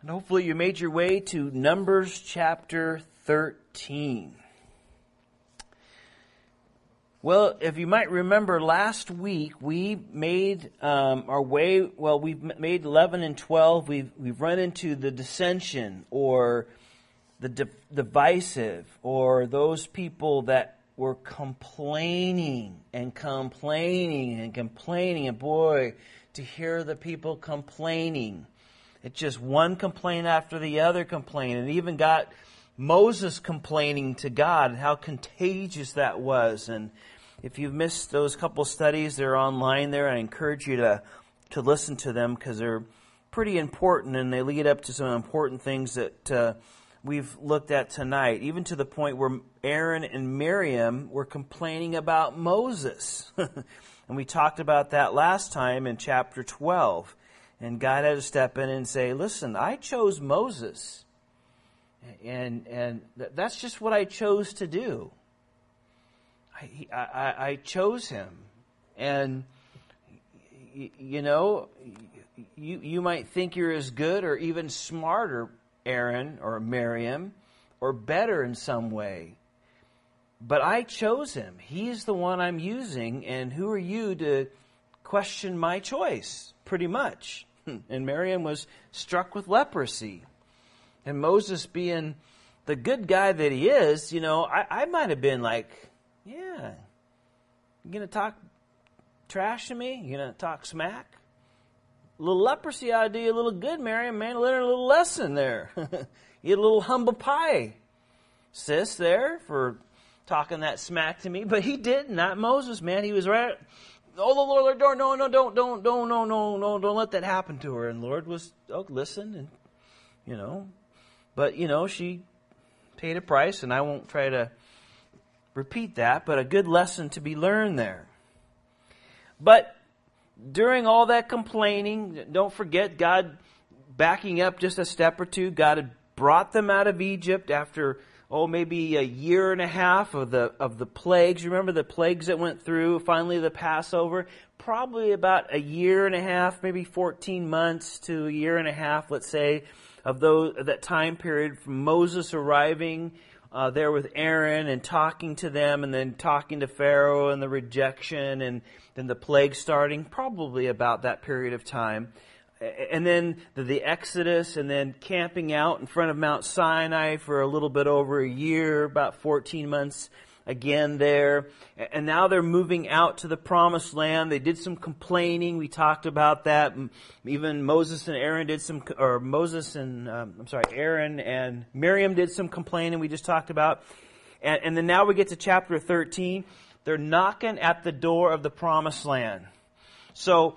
And hopefully you made your way to Numbers chapter 13. Well, if you might remember last week, we made um, our way, well, we've made 11 and 12. We've, we've run into the dissension or the di- divisive or those people that were complaining and complaining and complaining. And boy, to hear the people complaining it's just one complaint after the other complaint, and even got Moses complaining to God, and how contagious that was. And if you've missed those couple studies, they're online there. I encourage you to, to listen to them because they're pretty important and they lead up to some important things that uh, we've looked at tonight, even to the point where Aaron and Miriam were complaining about Moses. and we talked about that last time in chapter 12. And God had to step in and say, listen, I chose Moses. And, and that's just what I chose to do. I, I, I chose him. And, you know, you, you might think you're as good or even smarter, Aaron or Miriam, or better in some way. But I chose him. He's the one I'm using, and who are you to question my choice? Pretty much. Hmm. and Miriam was struck with leprosy. And Moses, being the good guy that he is, you know, I, I might have been like, yeah, you gonna talk trash to me? You gonna talk smack? A little leprosy to you a little good, Miriam. Man, learn a little lesson there. you Eat a little humble pie, sis, there for talking that smack to me. But he did not not Moses, man. He was right oh, the Lord, Lord, no, no, don't, don't, don't, no, no, no, don't let that happen to her. And Lord was, oh, listen, and, you know, but, you know, she paid a price, and I won't try to repeat that, but a good lesson to be learned there. But during all that complaining, don't forget God backing up just a step or two. God had brought them out of Egypt after oh, maybe a year and a half of the, of the plagues. Remember the plagues that went through, finally the Passover? Probably about a year and a half, maybe 14 months to a year and a half, let's say, of those, that time period from Moses arriving uh, there with Aaron and talking to them and then talking to Pharaoh and the rejection and then the plague starting, probably about that period of time and then the, the, Exodus, and then camping out in front of Mount Sinai for a little bit over a year, about 14 months again there. And now they're moving out to the promised land. They did some complaining. We talked about that. Even Moses and Aaron did some, or Moses and, um, I'm sorry, Aaron and Miriam did some complaining we just talked about. And, and then now we get to chapter 13. They're knocking at the door of the promised land. So,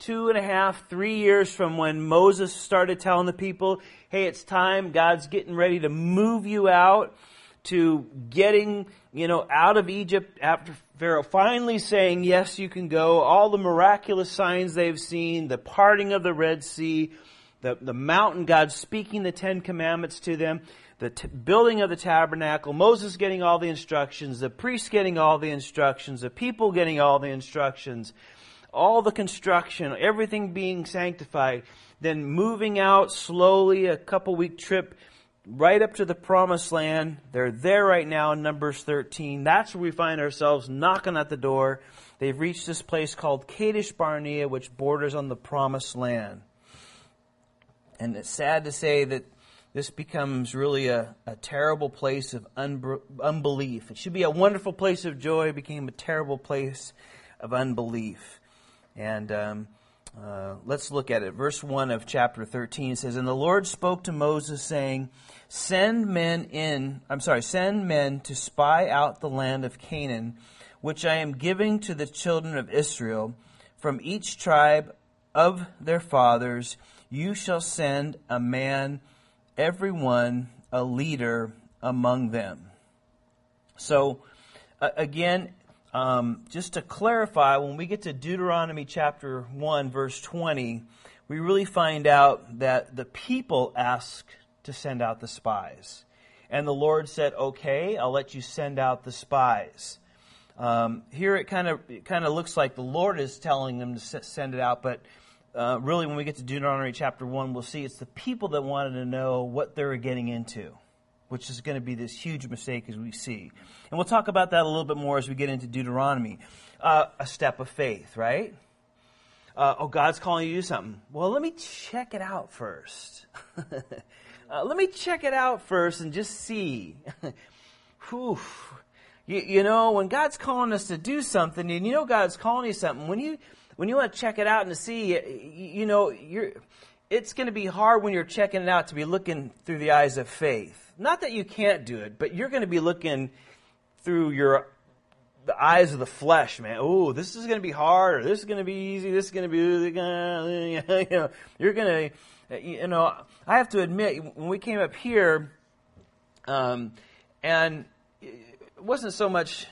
two and a half, three years from when Moses started telling the people, hey, it's time, God's getting ready to move you out, to getting, you know, out of Egypt after Pharaoh finally saying, yes, you can go, all the miraculous signs they've seen, the parting of the Red Sea, the, the mountain, God speaking the Ten Commandments to them, the t- building of the tabernacle, Moses getting all the instructions, the priests getting all the instructions, the people getting all the instructions, all the construction, everything being sanctified, then moving out slowly, a couple week trip right up to the promised land. They're there right now in Numbers 13. That's where we find ourselves knocking at the door. They've reached this place called Kadesh Barnea, which borders on the promised land. And it's sad to say that this becomes really a, a terrible place of unbelief. It should be a wonderful place of joy, became a terrible place of unbelief. And um, uh, let's look at it. Verse 1 of chapter 13 says, And the Lord spoke to Moses, saying, Send men in, I'm sorry, send men to spy out the land of Canaan, which I am giving to the children of Israel. From each tribe of their fathers you shall send a man, every one a leader among them. So, uh, again, um, just to clarify, when we get to Deuteronomy chapter 1, verse 20, we really find out that the people ask to send out the spies. And the Lord said, Okay, I'll let you send out the spies. Um, here it kind of kind of looks like the Lord is telling them to send it out, but uh, really, when we get to Deuteronomy chapter 1, we'll see it's the people that wanted to know what they were getting into, which is going to be this huge mistake as we see. And we'll talk about that a little bit more as we get into Deuteronomy. Uh, a step of faith, right? Uh, oh, God's calling you to do something. Well, let me check it out first. uh, let me check it out first and just see. Whew. You, you know, when God's calling us to do something, and you know God's calling you something, when you when you want to check it out and to see, you know, you're, it's going to be hard when you're checking it out to be looking through the eyes of faith. Not that you can't do it, but you're going to be looking through your the eyes of the flesh, man. Oh, this is going to be hard, or this is going to be easy. This is going to be, you know, you're going to, you know. I have to admit, when we came up here, um, and it wasn't so much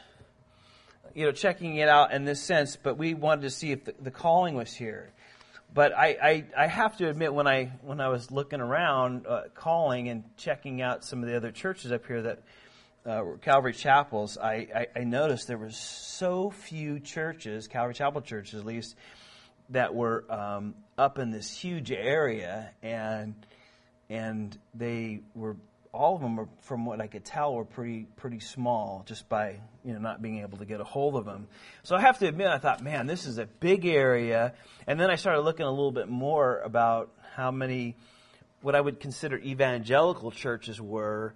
you know, checking it out in this sense, but we wanted to see if the, the calling was here. But I, I, I, have to admit, when I when I was looking around, uh, calling and checking out some of the other churches up here that uh, were Calvary chapels, I, I, I noticed there were so few churches, Calvary Chapel churches at least, that were um, up in this huge area, and and they were all of them, were, from what I could tell, were pretty pretty small, just by you know not being able to get a hold of them. So I have to admit, I thought, man, this is a big area. And then I started looking a little bit more about how many what I would consider evangelical churches were,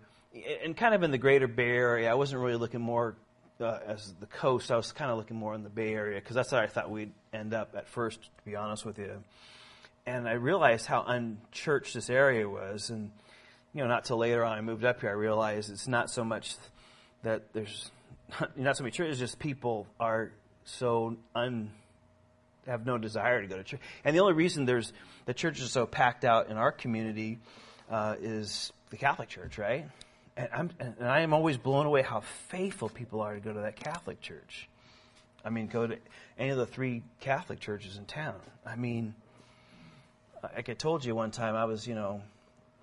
and kind of in the Greater Bay Area. I wasn't really looking more uh, as the coast. I was kind of looking more in the Bay Area because that's where I thought we'd end up at first. To be honest with you. And I realized how unchurched this area was, and you know, not till later on I moved up here, I realized it's not so much that there's not so many churches, just people are so un have no desire to go to church. And the only reason there's the church is so packed out in our community uh, is the Catholic Church, right? And I'm and I am always blown away how faithful people are to go to that Catholic church. I mean, go to any of the three Catholic churches in town. I mean, like I told you one time, I was you know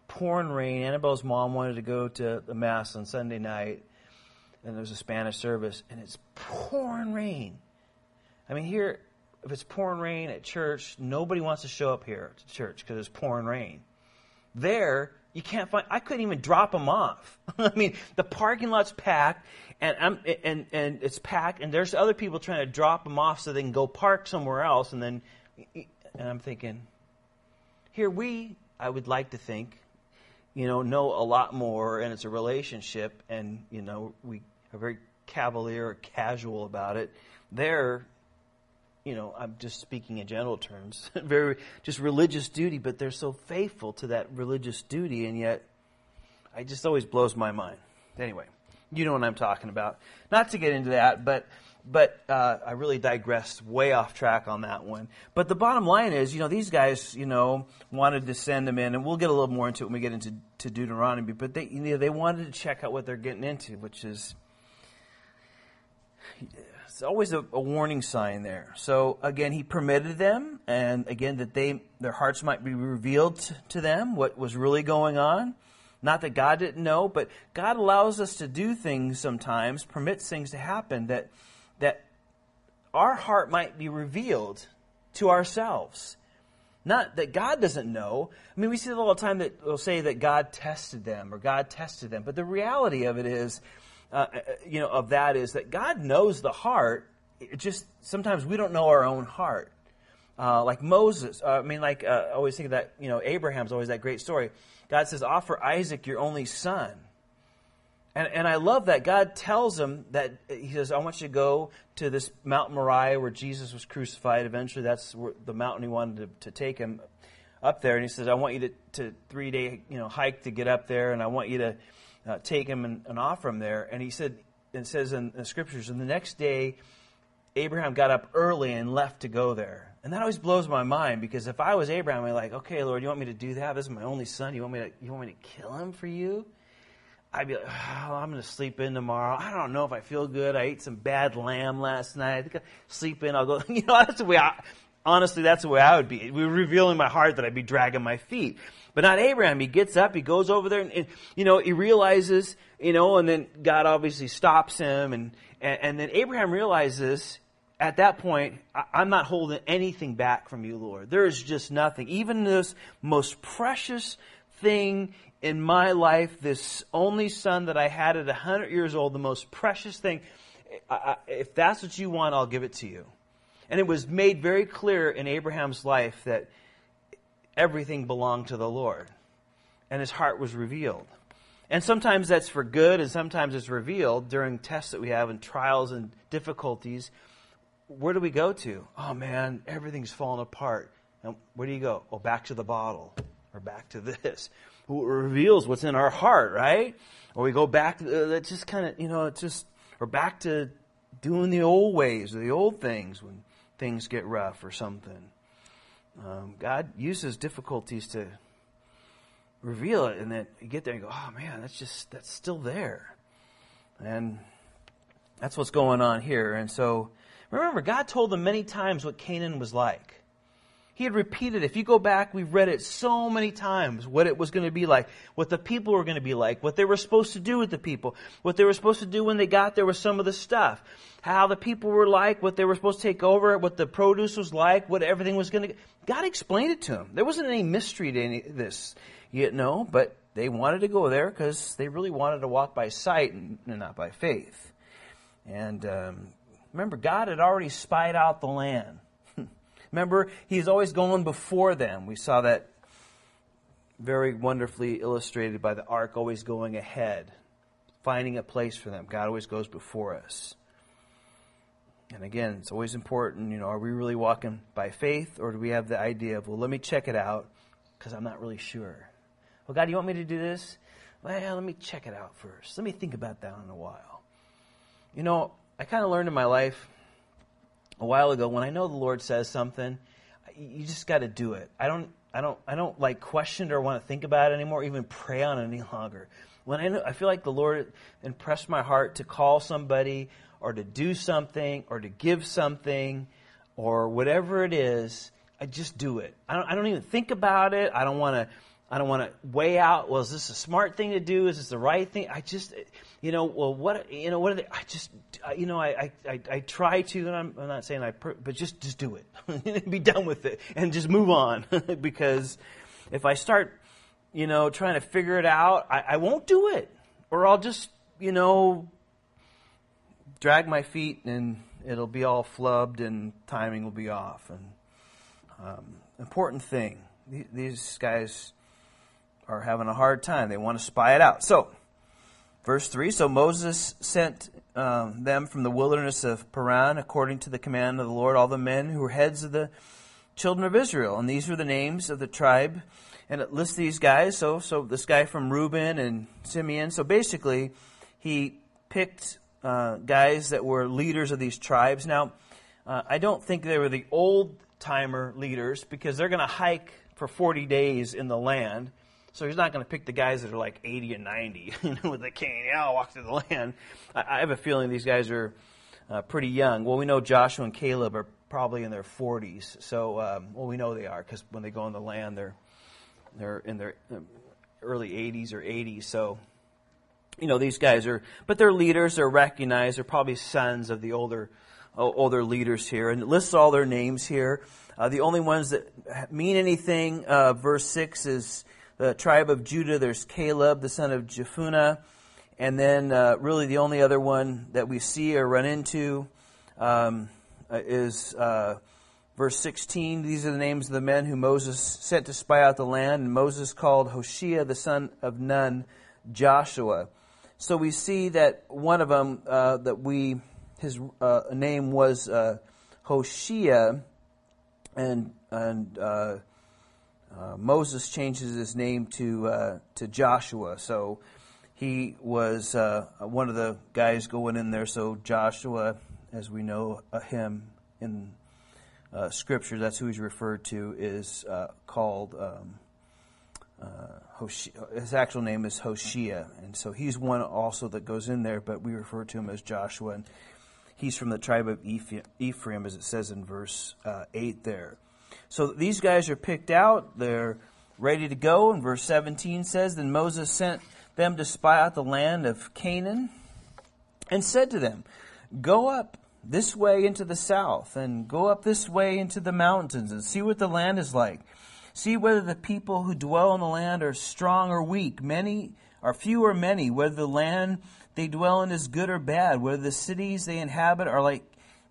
pouring rain. Annabelle's mom wanted to go to the mass on Sunday night, and there's a Spanish service, and it's pouring rain. I mean, here, if it's pouring rain at church, nobody wants to show up here to church because it's pouring rain. There, you can't find. I couldn't even drop them off. I mean, the parking lot's packed, and I'm and and it's packed, and there's other people trying to drop them off so they can go park somewhere else, and then, and I'm thinking, here we, I would like to think, you know, know a lot more, and it's a relationship, and you know, we are very cavalier or casual about it. There, you know, I'm just speaking in general terms, very just religious duty, but they're so faithful to that religious duty, and yet, it just always blows my mind. Anyway, you know what I'm talking about. Not to get into that, but but uh, I really digressed way off track on that one. But the bottom line is, you know, these guys, you know, wanted to send them in, and we'll get a little more into it when we get into to Deuteronomy. But they, you know, they wanted to check out what they're getting into, which is it's always a, a warning sign there. So again, he permitted them, and again that they their hearts might be revealed to them what was really going on. Not that God didn't know, but God allows us to do things sometimes, permits things to happen that that our heart might be revealed to ourselves. Not that God doesn't know. I mean, we see it all the time that will say that God tested them or God tested them. But the reality of it is, uh, uh, you know, of that is that God knows the heart. It just sometimes we don't know our own heart. Uh, like Moses, uh, I mean, like uh, I always think of that. You know, Abraham's always that great story. God says, "Offer Isaac your only son." And, and I love that God tells him that he says, I want you to go to this Mount Moriah where Jesus was crucified. Eventually, that's where, the mountain he wanted to, to take him up there. And he says, I want you to, to three day you know hike to get up there, and I want you to uh, take him and, and, offer him there. And he said, it says in the scriptures, and the next day, Abraham got up early and left to go there. And that always blows my mind because if I was Abraham, I'd be like, okay, Lord, you want me to do that? This is my only son. You want me to, you want me to kill him for you? I'd be like, oh, I'm going to sleep in tomorrow. I don't know if I feel good. I ate some bad lamb last night. I think I'll sleep in. I'll go. You know, that's the way I, honestly, that's the way I would be. We were revealing my heart that I'd be dragging my feet. But not Abraham. He gets up, he goes over there, and, and, you know, he realizes, you know, and then God obviously stops him, and, and, and then Abraham realizes, at that point, I'm not holding anything back from you, Lord. There is just nothing. Even this most precious thing in my life, this only son that I had at 100 years old, the most precious thing, if that's what you want, I'll give it to you. And it was made very clear in Abraham's life that everything belonged to the Lord. And his heart was revealed. And sometimes that's for good, and sometimes it's revealed during tests that we have and trials and difficulties. Where do we go to? Oh man, everything's falling apart. And where do you go? Oh, back to the bottle, or back to this. Who reveals what's in our heart, right? Or we go back, uh, that just kind of, you know, it's just, or back to doing the old ways, or the old things when things get rough or something. Um, God uses difficulties to reveal it, and then you get there and go, oh man, that's just, that's still there. And that's what's going on here. And so, remember, God told them many times what Canaan was like. He had repeated, if you go back, we've read it so many times, what it was going to be like, what the people were going to be like, what they were supposed to do with the people, what they were supposed to do when they got there with some of the stuff, how the people were like, what they were supposed to take over, what the produce was like, what everything was going to. God explained it to them. There wasn't any mystery to any this, you know, but they wanted to go there because they really wanted to walk by sight and not by faith. And um, remember, God had already spied out the land. Remember, he's always going before them. We saw that very wonderfully illustrated by the ark always going ahead, finding a place for them. God always goes before us. And again, it's always important, you know, are we really walking by faith or do we have the idea of, well, let me check it out because I'm not really sure. Well, God, you want me to do this? Well, let me check it out first. Let me think about that in a while. You know, I kind of learned in my life a while ago when I know the Lord says something, you just got to do it. I don't I don't I don't like question or want to think about it anymore, even pray on it any longer. When I know, I feel like the Lord impressed my heart to call somebody or to do something or to give something or whatever it is, I just do it. I don't I don't even think about it. I don't want to I don't want to weigh out, well, is this a smart thing to do? Is this the right thing? I just, you know, well, what, you know, what are they, I just, you know, I, I, I, try to, and I'm, I'm not saying I, but just, just do it. Be done with it and just move on. because if I start, you know, trying to figure it out, I, I won't do it. Or I'll just, you know, drag my feet and it'll be all flubbed and timing will be off. And, um, important thing. These guys, are having a hard time. They want to spy it out. So, verse 3 So Moses sent um, them from the wilderness of Paran according to the command of the Lord, all the men who were heads of the children of Israel. And these were the names of the tribe. And it lists these guys. So, so this guy from Reuben and Simeon. So basically, he picked uh, guys that were leaders of these tribes. Now, uh, I don't think they were the old timer leaders because they're going to hike for 40 days in the land. So he's not going to pick the guys that are like 80 and 90, you know, with the cane. Yeah, I'll walk through the land. I, I have a feeling these guys are uh, pretty young. Well, we know Joshua and Caleb are probably in their 40s. So, um, well, we know they are because when they go on the land, they're they're in their um, early 80s or 80s. So, you know, these guys are, but they're leaders. They're recognized. They're probably sons of the older older leaders here, and it lists all their names here. Uh, the only ones that mean anything, uh, verse six is the tribe of Judah, there's Caleb, the son of Jephunneh. And then, uh, really, the only other one that we see or run into um, uh, is uh, verse 16. These are the names of the men who Moses sent to spy out the land. And Moses called Hoshea, the son of Nun, Joshua. So we see that one of them, uh, that we, his uh, name was uh, Hoshea, and, and uh, Moses changes his name to uh, to Joshua. So he was uh, one of the guys going in there. So Joshua, as we know him in uh, Scripture, that's who he's referred to, is uh, called. Um, his actual name is Hoshea, and so he's one also that goes in there, but we refer to him as Joshua, and he's from the tribe of Ephraim, as it says in verse eight there. So these guys are picked out. They're ready to go. And verse 17 says, Then Moses sent them to spy out the land of Canaan and said to them, Go up this way into the south, and go up this way into the mountains, and see what the land is like. See whether the people who dwell in the land are strong or weak, many are few or many, whether the land they dwell in is good or bad, whether the cities they inhabit are like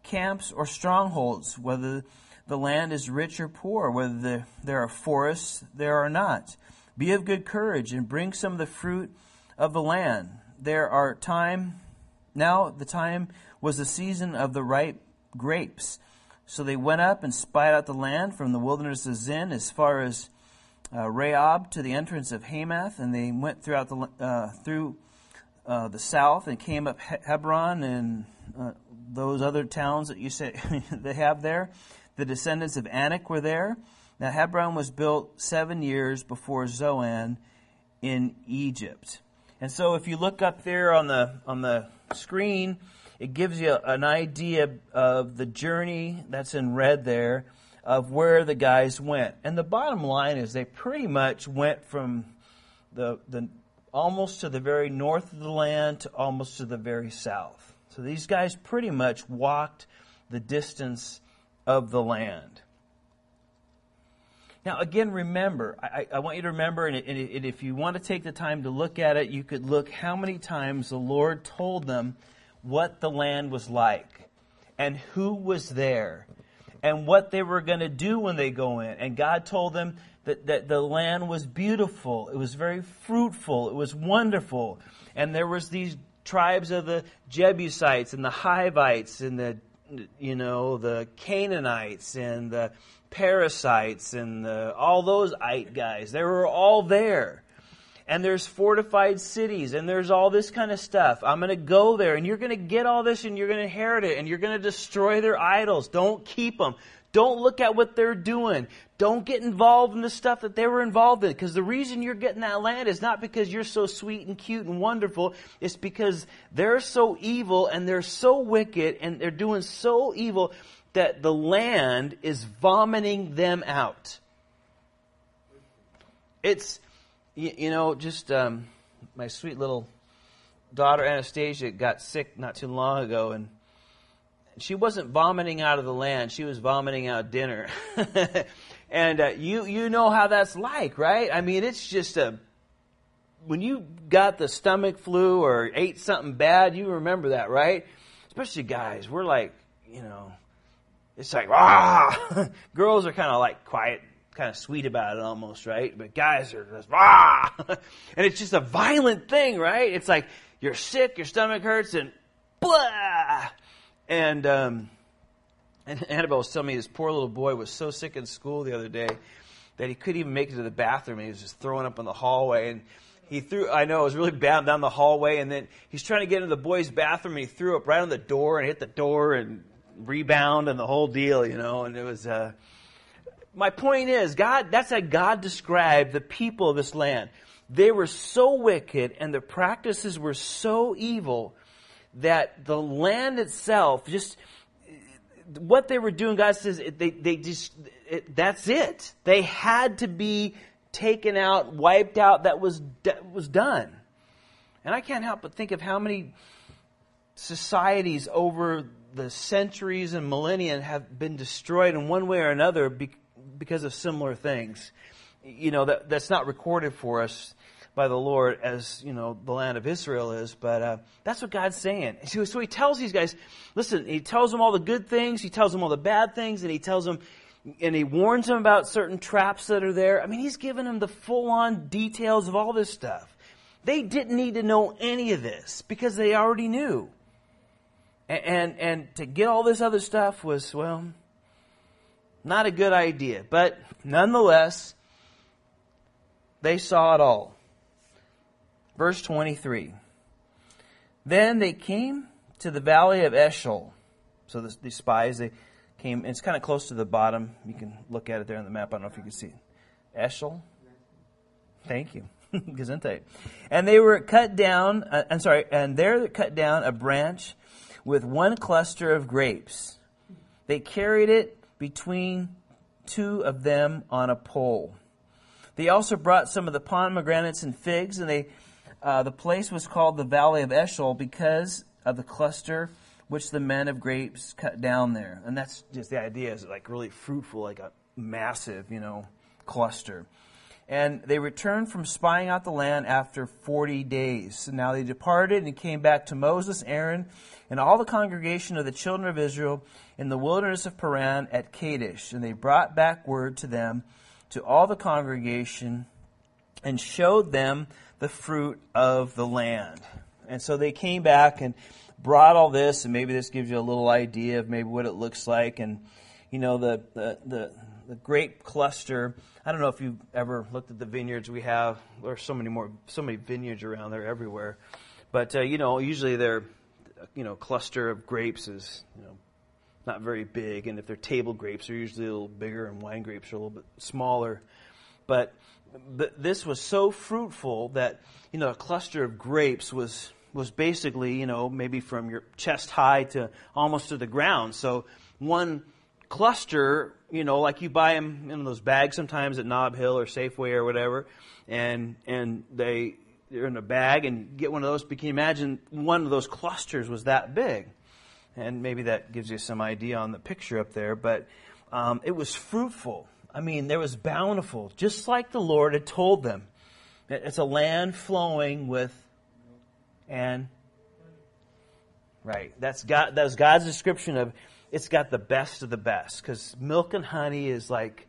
camps or strongholds, whether the land is rich or poor, whether the, there are forests there are not. Be of good courage and bring some of the fruit of the land. There are time now the time was the season of the ripe grapes. So they went up and spied out the land from the wilderness of Zin as far as uh, Rehob to the entrance of Hamath, and they went throughout the uh, through uh, the south and came up Hebron and uh, those other towns that you say they have there. The descendants of Anak were there. Now Hebron was built seven years before Zoan in Egypt. And so if you look up there on the on the screen, it gives you an idea of the journey that's in red there of where the guys went. And the bottom line is they pretty much went from the, the almost to the very north of the land to almost to the very south. So these guys pretty much walked the distance of the land. Now, again, remember, I, I want you to remember, and, and if you want to take the time to look at it, you could look how many times the Lord told them what the land was like and who was there and what they were going to do when they go in. And God told them that, that the land was beautiful. It was very fruitful. It was wonderful. And there was these tribes of the Jebusites and the Hivites and the, you know, the Canaanites and the Perizzites and the, all those ite guys. They were all there and there's fortified cities and there's all this kind of stuff. I'm going to go there and you're going to get all this and you're going to inherit it and you're going to destroy their idols. Don't keep them. Don't look at what they're doing. Don't get involved in the stuff that they were involved in because the reason you're getting that land is not because you're so sweet and cute and wonderful. It's because they're so evil and they're so wicked and they're doing so evil that the land is vomiting them out. It's, you, you know, just um, my sweet little daughter Anastasia got sick not too long ago, and she wasn't vomiting out of the land; she was vomiting out dinner. and uh, you you know how that's like, right? I mean, it's just a when you got the stomach flu or ate something bad, you remember that, right? Especially guys, we're like, you know, it's like ah. Girls are kind of like quiet kind of sweet about it almost, right? But guys are just, ah! and it's just a violent thing, right? It's like you're sick, your stomach hurts, and blah! And, um, and Annabelle was telling me this poor little boy was so sick in school the other day that he couldn't even make it to the bathroom. He was just throwing up in the hallway. And he threw, I know, it was really bad down the hallway. And then he's trying to get into the boys' bathroom and he threw up right on the door and hit the door and rebound and the whole deal, you know. And it was, uh, my point is, God, that's how God described the people of this land. They were so wicked and their practices were so evil that the land itself just, what they were doing, God says, they, they just, it, that's it. They had to be taken out, wiped out, that was, that was done. And I can't help but think of how many societies over the centuries and millennia have been destroyed in one way or another because of similar things. You know, that, that's not recorded for us by the Lord as, you know, the land of Israel is, but uh, that's what God's saying. So, so he tells these guys, listen, he tells them all the good things, he tells them all the bad things, and he tells them, and he warns them about certain traps that are there. I mean, he's given them the full on details of all this stuff. They didn't need to know any of this because they already knew. And, and, and to get all this other stuff was, well, not a good idea. But nonetheless, they saw it all. Verse 23. Then they came to the valley of Eshcol. So the, the spies, they came, it's kind of close to the bottom. You can look at it there on the map. I don't know if you can see it. Eshcol? Thank you. Gesundheit. And they were cut down, uh, I'm sorry, and there they cut down a branch with one cluster of grapes. They carried it between two of them on a pole. They also brought some of the pomegranates and figs, and they, uh, the place was called the Valley of Eshcol because of the cluster which the men of grapes cut down there. And that's just the idea is like really fruitful, like a massive, you know, cluster. And they returned from spying out the land after 40 days. So now they departed and came back to Moses, Aaron, and all the congregation of the children of Israel in the wilderness of Paran at Kadesh. And they brought back word to them, to all the congregation, and showed them the fruit of the land. And so they came back and brought all this, and maybe this gives you a little idea of maybe what it looks like. And, you know, the, the, the, the grape cluster. I don't know if you've ever looked at the vineyards we have. There's so many more, so many vineyards around there everywhere. But, uh, you know, usually they're, you know, cluster of grapes is, you know, not very big. And if they're table grapes, they're usually a little bigger, and wine grapes are a little bit smaller. But, but this was so fruitful that, you know, a cluster of grapes was was basically, you know, maybe from your chest high to almost to the ground. So one cluster, you know, like you buy them in those bags sometimes at Nob Hill or Safeway or whatever, and and they they're in a bag and get one of those. But can you imagine one of those clusters was that big? And maybe that gives you some idea on the picture up there. But um, it was fruitful. I mean, there was bountiful, just like the Lord had told them. It's a land flowing with and right. That's God. That's God's description of it's got the best of the best because milk and honey is like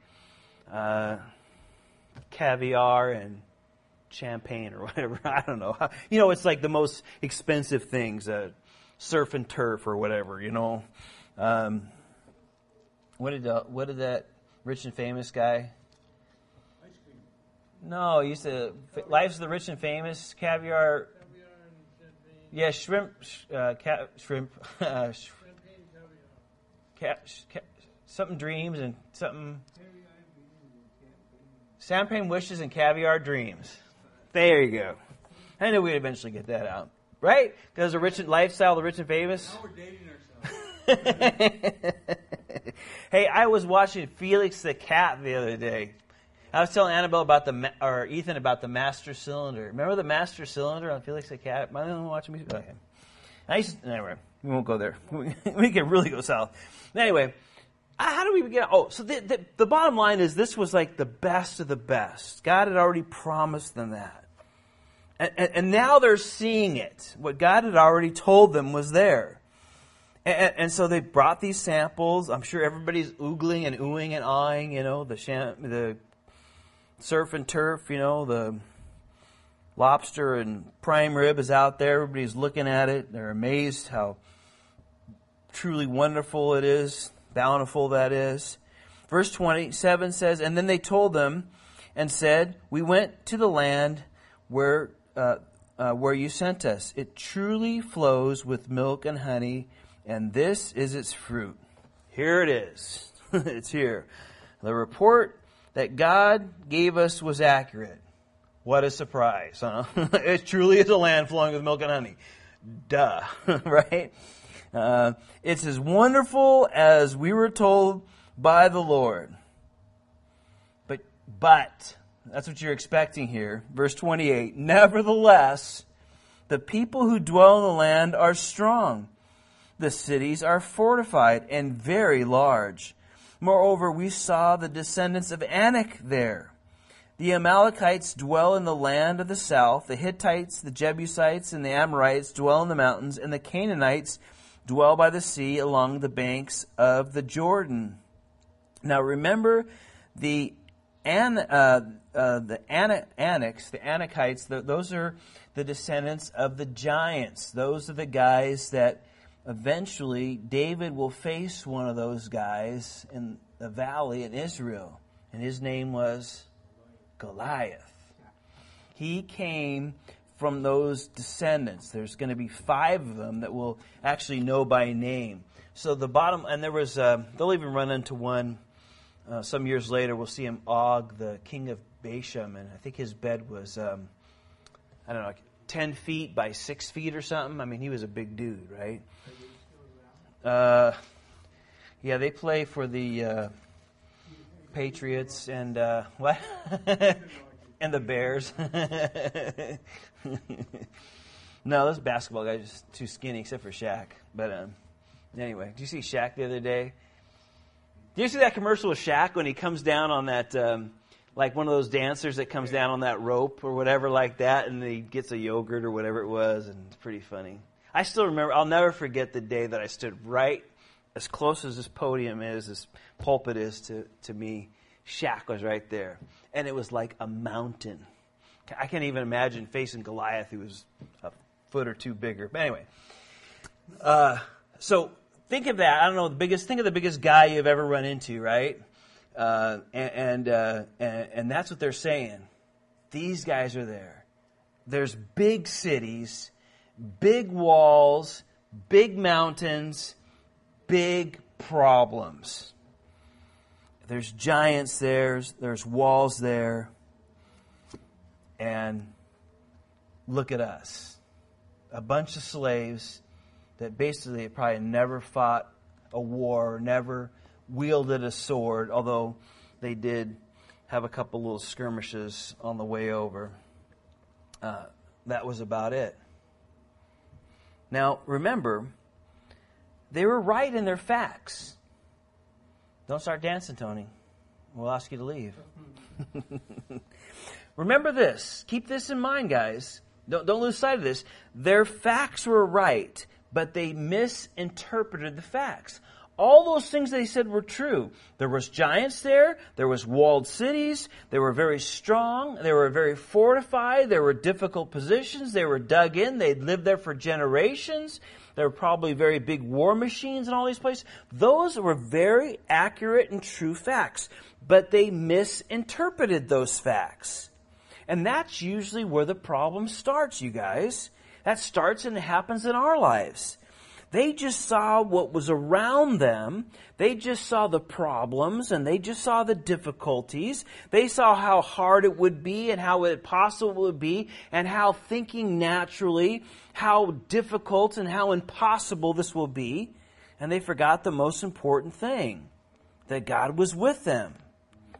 uh, caviar and champagne or whatever. I don't know. You know, it's like the most expensive things, uh, surf and turf or whatever. You know, um, what did what did that rich and famous guy? Ice cream. No, he used to Life's the Rich and Famous caviar. Yeah, shrimp, uh, shrimp, uh, something dreams and something. Champagne wishes and caviar dreams. There you go. I knew we'd eventually get that out, right? Because the rich and lifestyle, the rich and famous. Now we're dating. hey, I was watching Felix the Cat the other day. I was telling Annabelle about the or Ethan about the master cylinder. Remember the master cylinder on Felix the Cat? Am I the one watching me? Okay. I used to, anyway, we won't go there. we can really go south. Anyway, how do we begin? Oh, so the, the, the bottom line is this was like the best of the best. God had already promised them that. And, and, and now they're seeing it. What God had already told them was there. And, and, so they brought these samples. I'm sure everybody's oogling and oohing and eyeing, you know, the sham, the surf and turf, you know, the lobster and prime rib is out there. Everybody's looking at it. They're amazed how truly wonderful it is, bountiful that is. Verse 27 says, And then they told them and said, We went to the land where, uh, uh, where you sent us. It truly flows with milk and honey, and this is its fruit. Here it is. it's here. The report that God gave us was accurate. What a surprise, huh? it truly is a land flowing with milk and honey. Duh, right? Uh, it's as wonderful as we were told by the Lord. But, but, that's what you're expecting here. Verse 28. Nevertheless, the people who dwell in the land are strong. The cities are fortified and very large. Moreover, we saw the descendants of Anak there. The Amalekites dwell in the land of the south. The Hittites, the Jebusites, and the Amorites dwell in the mountains, and the Canaanites dwell by the sea along the banks of the Jordan. Now remember the An, uh, uh, the An- Anaks, the Anakites, the, those are the descendants of the giants. Those are the guys that eventually David will face one of those guys in the valley in Israel, and his name was Goliath. He came from those descendants. There's going to be five of them that we'll actually know by name. So the bottom, and there was, uh, they'll even run into one uh, some years later. We'll see him, Og, the king of Bashan, and I think his bed was, um, I don't know, 10 feet by 6 feet or something. I mean, he was a big dude, right? Uh, yeah, they play for the uh, Patriots and uh, what? and the Bears. no, those basketball guys are just too skinny, except for Shaq. But um, Anyway, did you see Shaq the other day? Did you see that commercial with Shaq when he comes down on that, um, like one of those dancers that comes down on that rope or whatever like that, and he gets a yogurt or whatever it was, and it's pretty funny. I still remember. I'll never forget the day that I stood right as close as this podium is, this pulpit is to to me. Shaq was right there, and it was like a mountain. I can't even imagine facing Goliath, who was a foot or two bigger. But anyway, uh, so think of that. I don't know the biggest. Think of the biggest guy you've ever run into, right? Uh, and and, uh, and and that's what they're saying. These guys are there. There's big cities, big walls, big mountains, big problems. There's giants there. There's walls there. And look at us. A bunch of slaves that basically probably never fought a war, never wielded a sword, although they did have a couple little skirmishes on the way over. Uh, that was about it. Now, remember, they were right in their facts. Don't start dancing, Tony. We'll ask you to leave. remember this. Keep this in mind, guys. Don't, don't lose sight of this. Their facts were right, but they misinterpreted the facts. All those things they said were true. There was giants there. There was walled cities. They were very strong. They were very fortified. There were difficult positions. They were dug in. They'd lived there for generations. There were probably very big war machines in all these places. Those were very accurate and true facts. But they misinterpreted those facts. And that's usually where the problem starts, you guys. That starts and happens in our lives. They just saw what was around them. They just saw the problems and they just saw the difficulties. They saw how hard it would be and how impossible it would be and how thinking naturally, how difficult and how impossible this will be. And they forgot the most important thing that God was with them.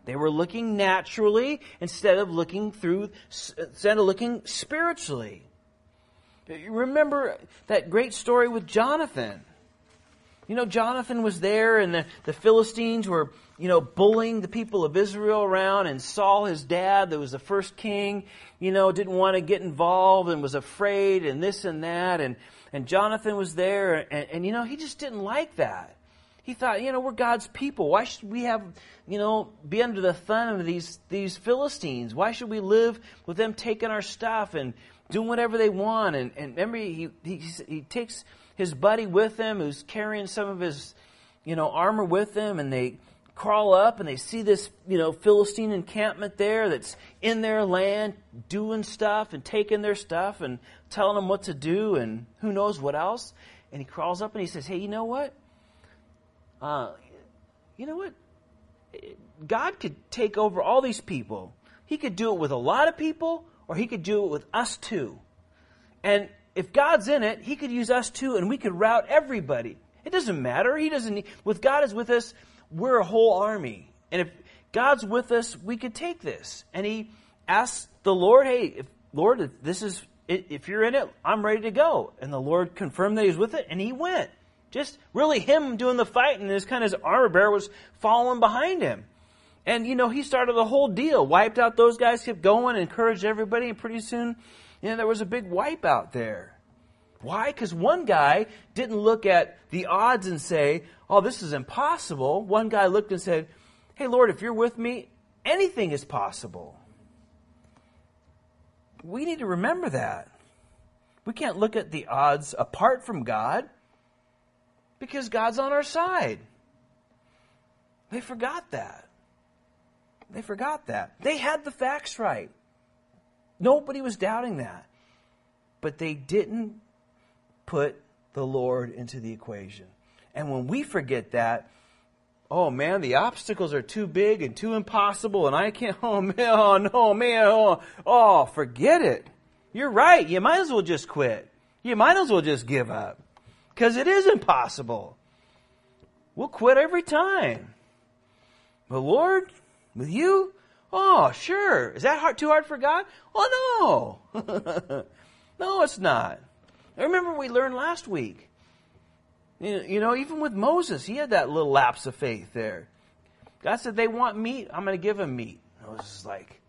They were looking naturally instead of looking through, instead of looking spiritually. Remember that great story with Jonathan. You know, Jonathan was there and the, the Philistines were, you know, bullying the people of Israel around and Saul, his dad, that was the first king, you know, didn't want to get involved and was afraid and this and that. And, and Jonathan was there and, and, you know, he just didn't like that. He thought, you know, we're God's people. Why should we have, you know, be under the thumb of these, these Philistines? Why should we live with them taking our stuff and, doing whatever they want. And, and remember, he, he, he takes his buddy with him who's carrying some of his, you know, armor with him, and they crawl up and they see this, you know, Philistine encampment there that's in their land doing stuff and taking their stuff and telling them what to do and who knows what else. And he crawls up and he says, Hey, you know what? Uh, you know what? God could take over all these people. He could do it with a lot of people or he could do it with us too. And if God's in it, he could use us too, and we could rout everybody. It doesn't matter. He doesn't need, with God is with us, we're a whole army. And if God's with us, we could take this. And he asked the Lord, hey, if, Lord, if this is, if you're in it, I'm ready to go. And the Lord confirmed that he was with it, and he went. Just really him doing the fight, and his kind of his armor bearer was following behind him. And, you know, he started the whole deal, wiped out those guys, kept going, encouraged everybody, and pretty soon, you know, there was a big wipe out there. Why? Because one guy didn't look at the odds and say, oh, this is impossible. One guy looked and said, hey, Lord, if you're with me, anything is possible. We need to remember that. We can't look at the odds apart from God because God's on our side. They forgot that. They forgot that. They had the facts right. Nobody was doubting that. But they didn't put the Lord into the equation. And when we forget that, oh man, the obstacles are too big and too impossible, and I can't, oh man, oh no, man, oh, oh, forget it. You're right. You might as well just quit. You might as well just give up. Because it is impossible. We'll quit every time. But Lord, with you? Oh, sure. Is that hard, too hard for God? Oh, no. no, it's not. I remember we learned last week. You know, even with Moses, he had that little lapse of faith there. God said, they want meat, I'm going to give them meat. I was just like,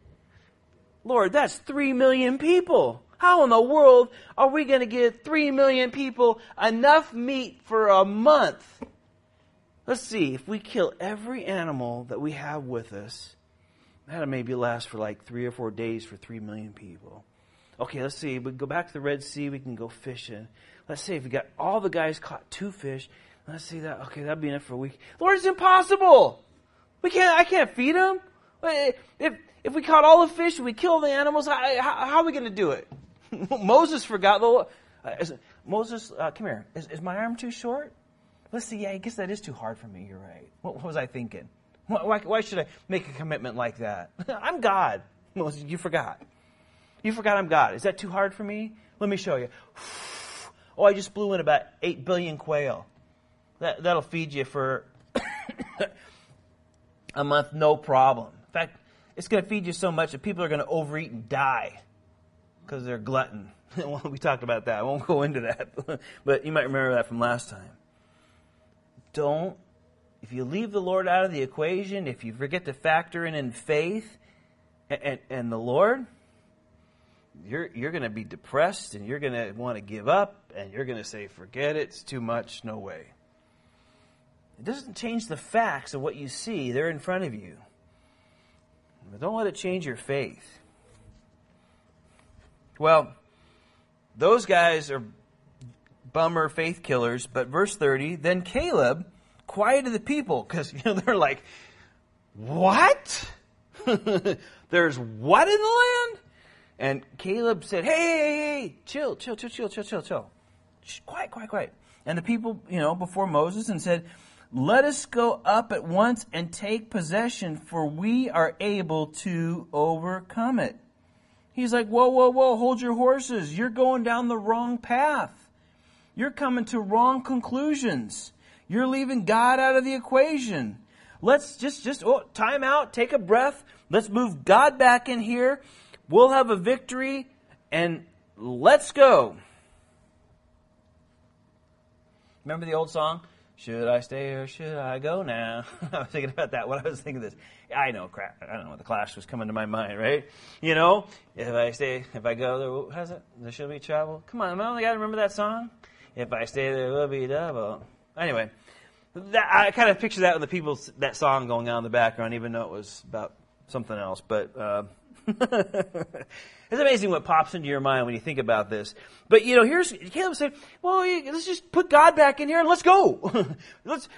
Lord, that's three million people. How in the world are we going to give three million people enough meat for a month? Let's see, if we kill every animal that we have with us, that'll maybe last for like three or four days for three million people. Okay, let's see. We go back to the Red Sea, we can go fishing. Let's say if we got all the guys caught two fish, let's see that. Okay, that'd be enough for a week. Lord, it's impossible. We can't. I can't feed them. If if we caught all the fish, we kill the animals. How, how, how are we going to do it? Moses forgot the. Uh, Moses, uh, come here. Is, is, my arm too short? Let's see. Yeah, I guess that is too hard for me. You're right. What, what was I thinking? Why, why, should I make a commitment like that? I'm God. Moses, you forgot. You forgot I'm God. Is that too hard for me? Let me show you. Oh, I just blew in about 8 billion quail. That, that'll feed you for a month, no problem. In fact, it's going to feed you so much that people are going to overeat and die because they're glutton. we talked about that. I won't go into that, but you might remember that from last time. Don't, if you leave the Lord out of the equation, if you forget to factor in in faith and, and, the Lord, you're, you're going to be depressed and you're going to want to give up and you're going to say, forget it, it's too much, no way. It doesn't change the facts of what you see, they're in front of you. But don't let it change your faith. Well, those guys are bummer faith killers, but verse 30, then Caleb quieted the people because you know they're like, "What? There's what in the land?" And Caleb said, hey, hey, hey, chill, chill, chill, chill, chill, chill, chill. Quiet, quiet, quiet. And the people, you know, before Moses and said, let us go up at once and take possession, for we are able to overcome it. He's like, whoa, whoa, whoa, hold your horses. You're going down the wrong path. You're coming to wrong conclusions. You're leaving God out of the equation. Let's just, just, oh, time out, take a breath. Let's move God back in here We'll have a victory and let's go. Remember the old song? Should I stay or should I go now? I was thinking about that when I was thinking this. I know, crap. I don't know. What the Clash was coming to my mind, right? You know, if I stay, if I go, there, how's it? There should be trouble. Come on, man. I only got to remember that song. If I stay, there will be double. Anyway, that, I kind of picture that with the people, that song going on in the background, even though it was about something else. But uh, it's amazing what pops into your mind when you think about this. But you know, here's Caleb said, "Well, let's just put God back in here and let's go. let's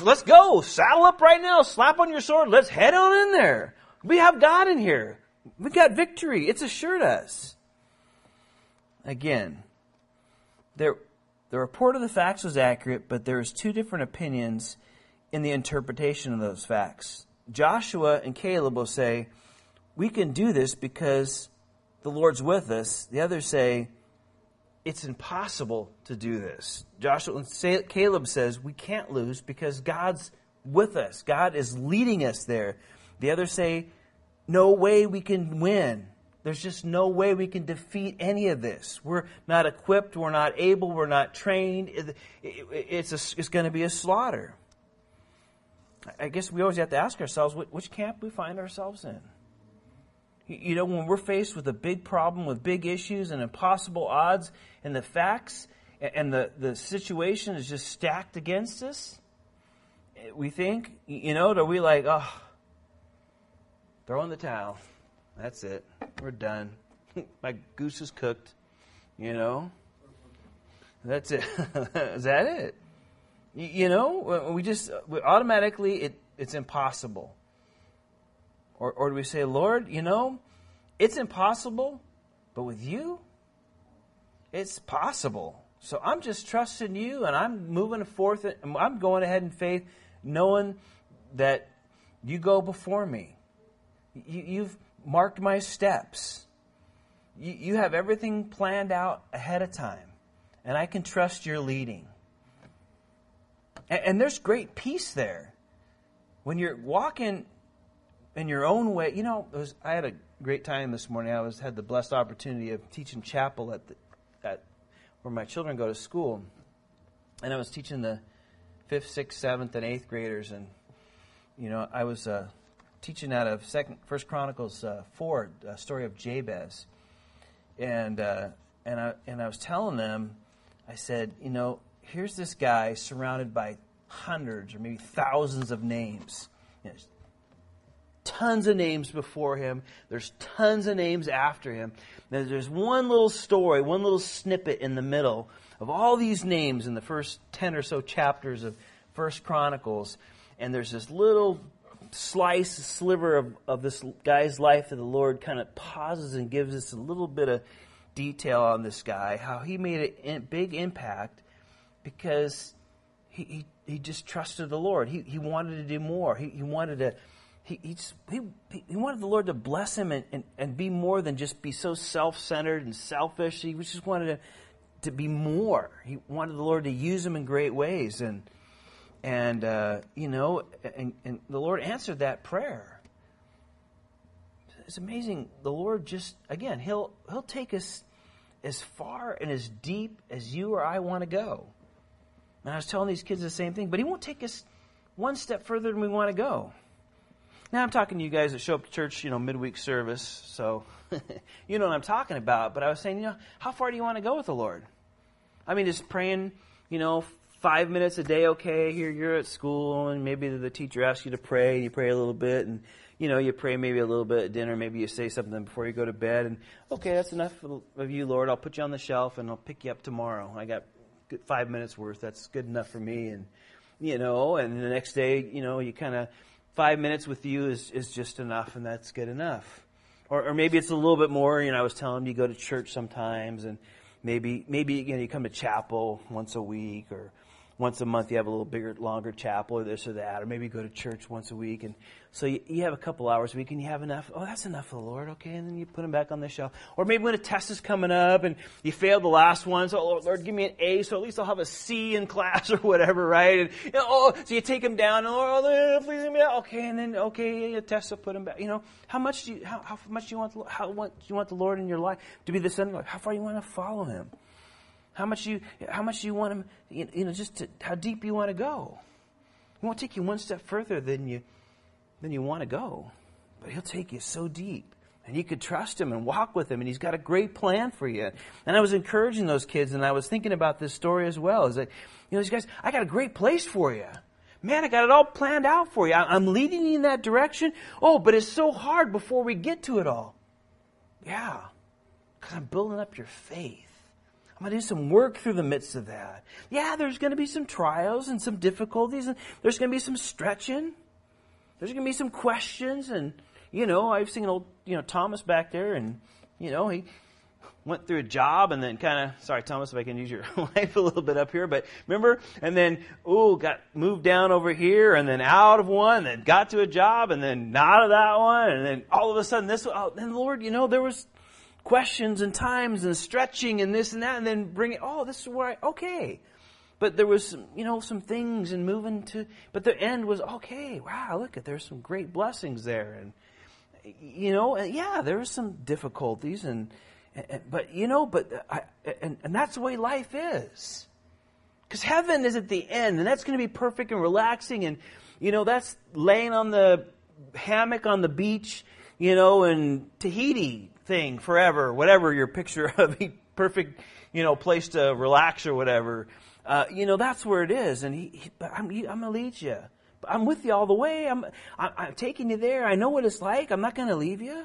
let's go. Saddle up right now. Slap on your sword. Let's head on in there. We have God in here. We've got victory. It's assured us." Again, there the report of the facts was accurate, but there's two different opinions in the interpretation of those facts. Joshua and Caleb will say we can do this because the Lord's with us. The others say, it's impossible to do this. Joshua and Caleb says we can't lose because God's with us. God is leading us there. The others say, no way we can win. There's just no way we can defeat any of this. We're not equipped. We're not able. We're not trained. It's, a, it's going to be a slaughter. I guess we always have to ask ourselves which camp we find ourselves in. You know, when we're faced with a big problem, with big issues and impossible odds, and the facts and the, the situation is just stacked against us, eh, we think, you know, are we like, oh, throw in the towel. That's it. We're done. My goose is cooked, you know? That's it. is that it? You know, we just we automatically it it's impossible. Or, or do we say, Lord, you know, it's impossible, but with you, it's possible. So I'm just trusting you and I'm moving forth. I'm going ahead in faith, knowing that you go before me. You, have marked my steps. You, you have everything planned out ahead of time. And I can trust your leading. And, and there's great peace there. When you're walking in your own way. You know, was, I had a great time this morning. I was had the blessed opportunity of teaching chapel at the, at where my children go to school, and I was teaching the fifth, sixth, seventh, and eighth graders, and you know, I was uh, teaching out of Second, First Chronicles uh, four, a story of Jabez, and uh, and I and I was telling them, I said, you know, here's this guy surrounded by hundreds or maybe thousands of names. You know, tons of names before him. There's tons of names after him. There's one little story, one little snippet in the middle of all these names in the first 10 or so chapters of First Chronicles. And there's this little slice, sliver of, of this guy's life that the Lord kind of pauses and gives us a little bit of detail on this guy, how he made a big impact because he, he, he just trusted the Lord. He, he wanted to do more. He, he wanted to he, he, he, he wanted the Lord to bless him and, and, and be more than just be so self centered and selfish. He just wanted to, to be more. He wanted the Lord to use him in great ways. And, and uh, you know, and, and the Lord answered that prayer. It's amazing. The Lord just, again, He'll, he'll take us as far and as deep as you or I want to go. And I was telling these kids the same thing, but He won't take us one step further than we want to go. Now I'm talking to you guys that show up to church, you know, midweek service, so you know what I'm talking about. But I was saying, you know, how far do you want to go with the Lord? I mean, just praying, you know, five minutes a day, okay, here you're at school, and maybe the teacher asks you to pray, and you pray a little bit, and, you know, you pray maybe a little bit at dinner, maybe you say something before you go to bed, and, okay, that's enough of you, Lord. I'll put you on the shelf, and I'll pick you up tomorrow. I got five minutes worth. That's good enough for me, and, you know, and the next day, you know, you kind of five minutes with you is, is just enough and that's good enough. Or, or maybe it's a little bit more, you know, I was telling you, you go to church sometimes and maybe, maybe, you know, you come to chapel once a week or once a month you have a little bigger, longer chapel or this or that, or maybe go to church once a week. And so you, you have a couple hours a week and you have enough. Oh, that's enough for the Lord. Okay. And then you put them back on the shelf. Or maybe when a test is coming up and you failed the last one. So, oh, Lord, give me an A. So at least I'll have a C in class or whatever, right? And, you know, oh, so you take them down and, oh, please give me that. Okay. And then, okay, a test will put them back. You know, how much do you, how, how much do you want, how much do you want the Lord in your life to be the center? Of how far you want to follow Him? How much you, how much you want him, you know, just to, how deep you want to go. He won't take you one step further than you, than you want to go. But he'll take you so deep. And you could trust him and walk with him, and he's got a great plan for you. And I was encouraging those kids, and I was thinking about this story as well. Is that, you know, these guys, I got a great place for you. Man, I got it all planned out for you. I'm leading you in that direction. Oh, but it's so hard before we get to it all. Yeah, because I'm building up your faith. I'm going to do some work through the midst of that. Yeah, there's going to be some trials and some difficulties, and there's going to be some stretching. There's going to be some questions, and you know, I've seen old, you know, Thomas back there, and you know, he went through a job and then kind of, sorry, Thomas, if I can use your life a little bit up here, but remember, and then, ooh, got moved down over here and then out of one, and then got to a job and then not of that one, and then all of a sudden this, oh, and Lord, you know, there was questions and times and stretching and this and that, and then bring it, oh, this is where I, okay. But there was, some, you know, some things and moving to, but the end was, okay, wow, look at, there's some great blessings there. And, you know, yeah, there was some difficulties and, and but, you know, but, I, and, and that's the way life is. Because heaven is at the end, and that's going to be perfect and relaxing, and, you know, that's laying on the hammock on the beach, you know, in Tahiti, thing forever, whatever your picture of a perfect, you know, place to relax or whatever. Uh, you know, that's where it is. And he, he I'm, I'm going to lead you. I'm with you all the way. I'm, I'm, I'm taking you there. I know what it's like. I'm not going to leave you.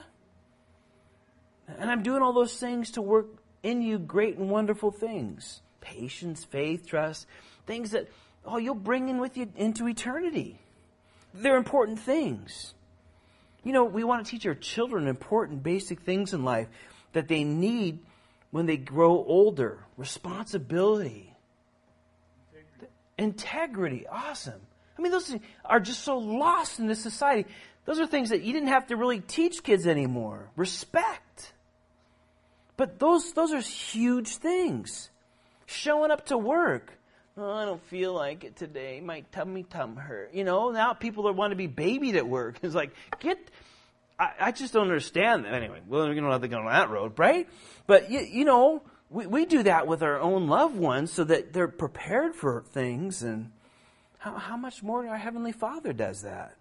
And I'm doing all those things to work in you great and wonderful things. Patience, faith, trust, things that, oh, you'll bring in with you into eternity. They're important things. You know, we want to teach our children important basic things in life that they need when they grow older. Responsibility. Integrity. Integrity. Awesome. I mean, those are just so lost in this society. Those are things that you didn't have to really teach kids anymore. Respect. But those, those are huge things. Showing up to work. Oh, I don't feel like it today. My tummy tum hurt. You know, now people that want to be babied at work. It's like, get, I, I just don't understand that. Anyway, well, we don't have to go on that road, right? But, you, you know, we, we do that with our own loved ones so that they're prepared for things. And how, how much more our Heavenly Father does that?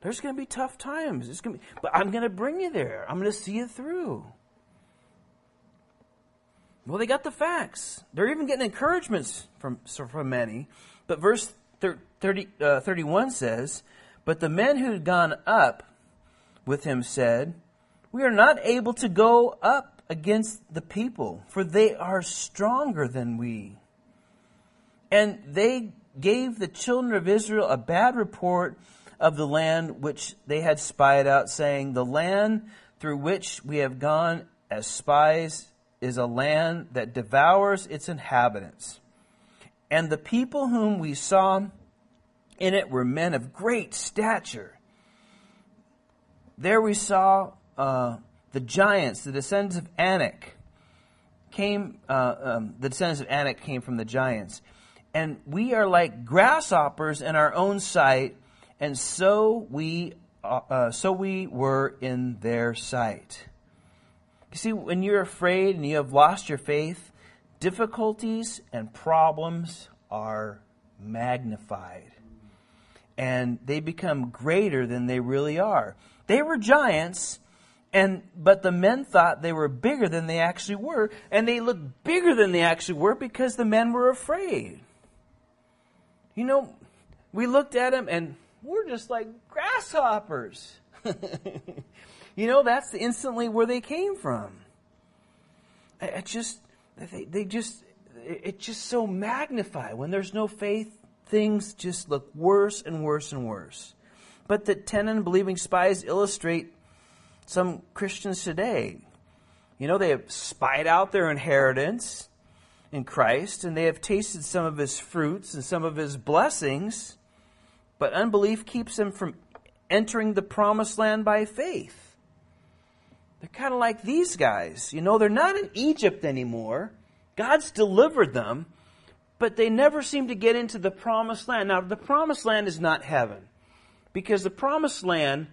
There's going to be tough times. It's going to be, but I'm going to bring you there. I'm going to see you through. Well, they got the facts. They're even getting encouragements from, from many. But verse 30, uh, 31 says, But the men who had gone up with him said, We are not able to go up against the people, for they are stronger than we. And they gave the children of Israel a bad report of the land which they had spied out, saying, The land through which we have gone as spies is a land that devours its inhabitants. And the people whom we saw in it were men of great stature. There we saw uh, the giants, the descendants of Anak, came. Uh, um, the descendants of Anak came from the giants, and we are like grasshoppers in our own sight, and so we, uh, uh so we were in their sight. You see, when you're afraid and you have lost your faith, difficulties and problems are magnified. And they become greater than they really are. They were giants, and but the men thought they were bigger than they actually were, and they looked bigger than they actually were because the men were afraid. You know, we looked at them and we're just like grasshoppers. You know, that's instantly where they came from. It just, they, they just, it's just so magnified. When there's no faith, things just look worse and worse and worse. But the ten unbelieving spies illustrate some Christians today. You know, they have spied out their inheritance in Christ and they have tasted some of his fruits and some of his blessings, but unbelief keeps them from entering the promised land by faith. They're kind of like these guys. You know, they're not in Egypt anymore. God's delivered them, but they never seem to get into the promised land. Now, the promised land is not heaven. Because the promised land,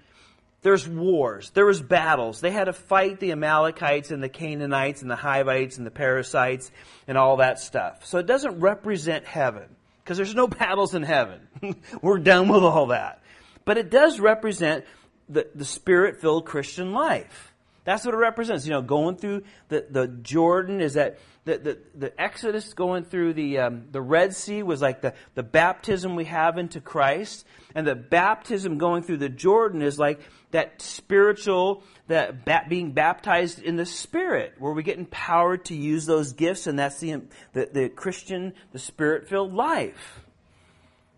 there's wars, there was battles. They had to fight the Amalekites and the Canaanites and the Hivites and the Perizzites and all that stuff. So it doesn't represent heaven. Because there's no battles in heaven. We're done with all that. But it does represent the, the spirit filled Christian life. That's what it represents. You know, going through the, the Jordan is that the, the, the Exodus going through the, um, the Red Sea was like the, the baptism we have into Christ. And the baptism going through the Jordan is like that spiritual, that ba- being baptized in the Spirit, where we get empowered to use those gifts, and that's the, the, the Christian, the Spirit filled life.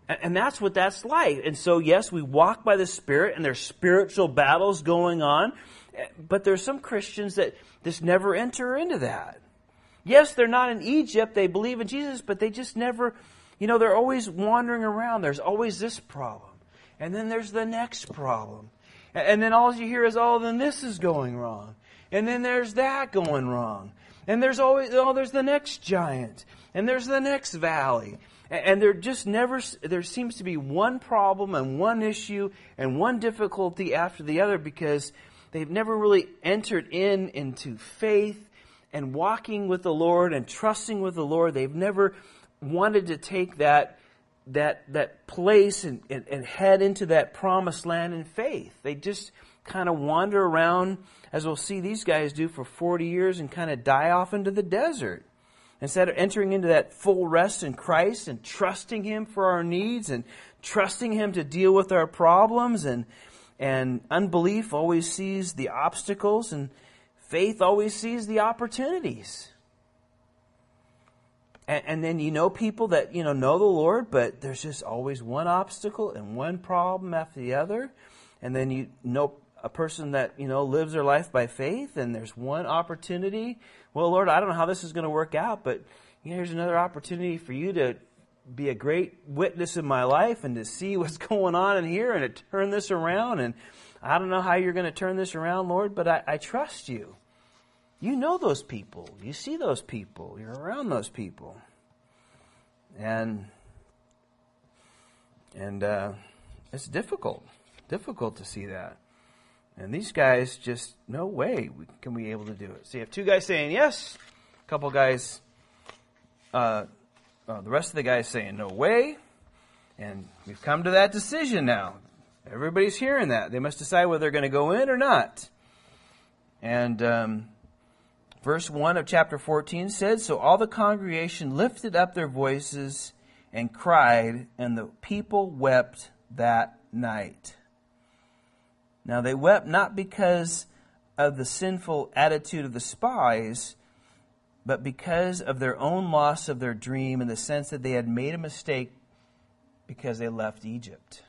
And, that's what that's like. And so, yes, we walk by the Spirit, and there's spiritual battles going on. Eh, but there's some Christians that just never enter into that. Yes, they're not in Egypt. They believe in Jesus, but they just never, you know, they're always wandering around. There's always this problem. And then there's the next problem. And then all you hear is, oh, then this is going wrong. And then there's that going wrong. And there's always, oh, there's the next giant. And there's the next valley. And there just never, there seems to be one problem and one issue and one difficulty after the other because they've never really entered in into faith and walking with the Lord and trusting with the Lord. They've never wanted to take that that that place and, and, and head into that promised land in faith. They just kind of wander around, as we'll see these guys do for 40 years, and kind of die off into the desert. Instead of entering into that full rest in Christ and trusting Him for our needs and trusting Him to deal with our problems and and unbelief always sees the obstacles, and faith always sees the opportunities. And, and, then you know people that you know know the Lord, but there's just always one obstacle and one problem after the other. And then you know a person that you know lives their life by faith, and there's one opportunity. Well, Lord, I don't know how this is going to work out, but you know, here's another opportunity for you to be a great witness in my life and to see what's going on in here and to turn this around. And I don't know how you're going to turn this around, Lord, but I, I trust you. You know those people. You see those people. You're around those people. And and uh, it's difficult, difficult to see that. And these guys just no way can we able to do it. So you have two guys saying yes, a couple guys, uh, uh, the rest of the guys saying, no way. And we've come to that decision now. Everybody's hearing that. They must decide whether they're going to go in or not. And um, verse 1 of chapter 14 says So all the congregation lifted up their voices and cried, and the people wept that night. Now they wept not because of the sinful attitude of the spies, but because of their own loss of their dream in the sense that they had made a mistake because they left Egypt.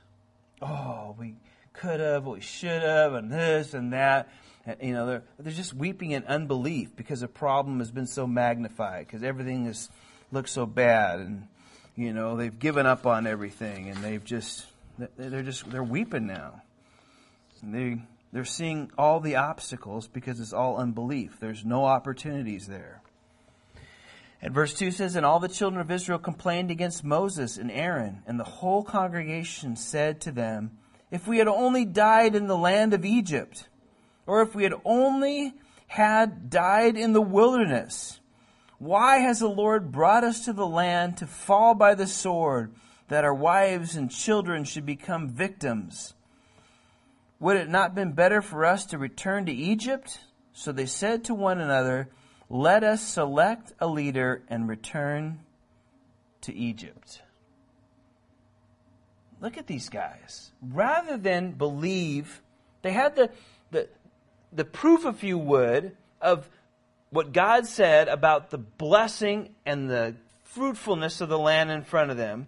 Oh, we could have, we should have, and this and that. And, you know, they're, they're just weeping in unbelief because the problem has been so magnified, because everything has looked so bad, and you know they've given up on everything, and they've just they're just they're weeping now. They they're seeing all the obstacles because it's all unbelief. There's no opportunities there. And verse 2 says, And all the children of Israel complained against Moses and Aaron, and the whole congregation said to them, If we had only died in the land of Egypt, or if we had only had died in the wilderness, why has the Lord brought us to the land to fall by the sword, that our wives and children should become victims? Would it not been better for us to return to Egypt? So they said to one another, let us select a leader and return to Egypt. Look at these guys. Rather than believe, they had the, the, the proof, if you would, of what God said about the blessing and the fruitfulness of the land in front of them.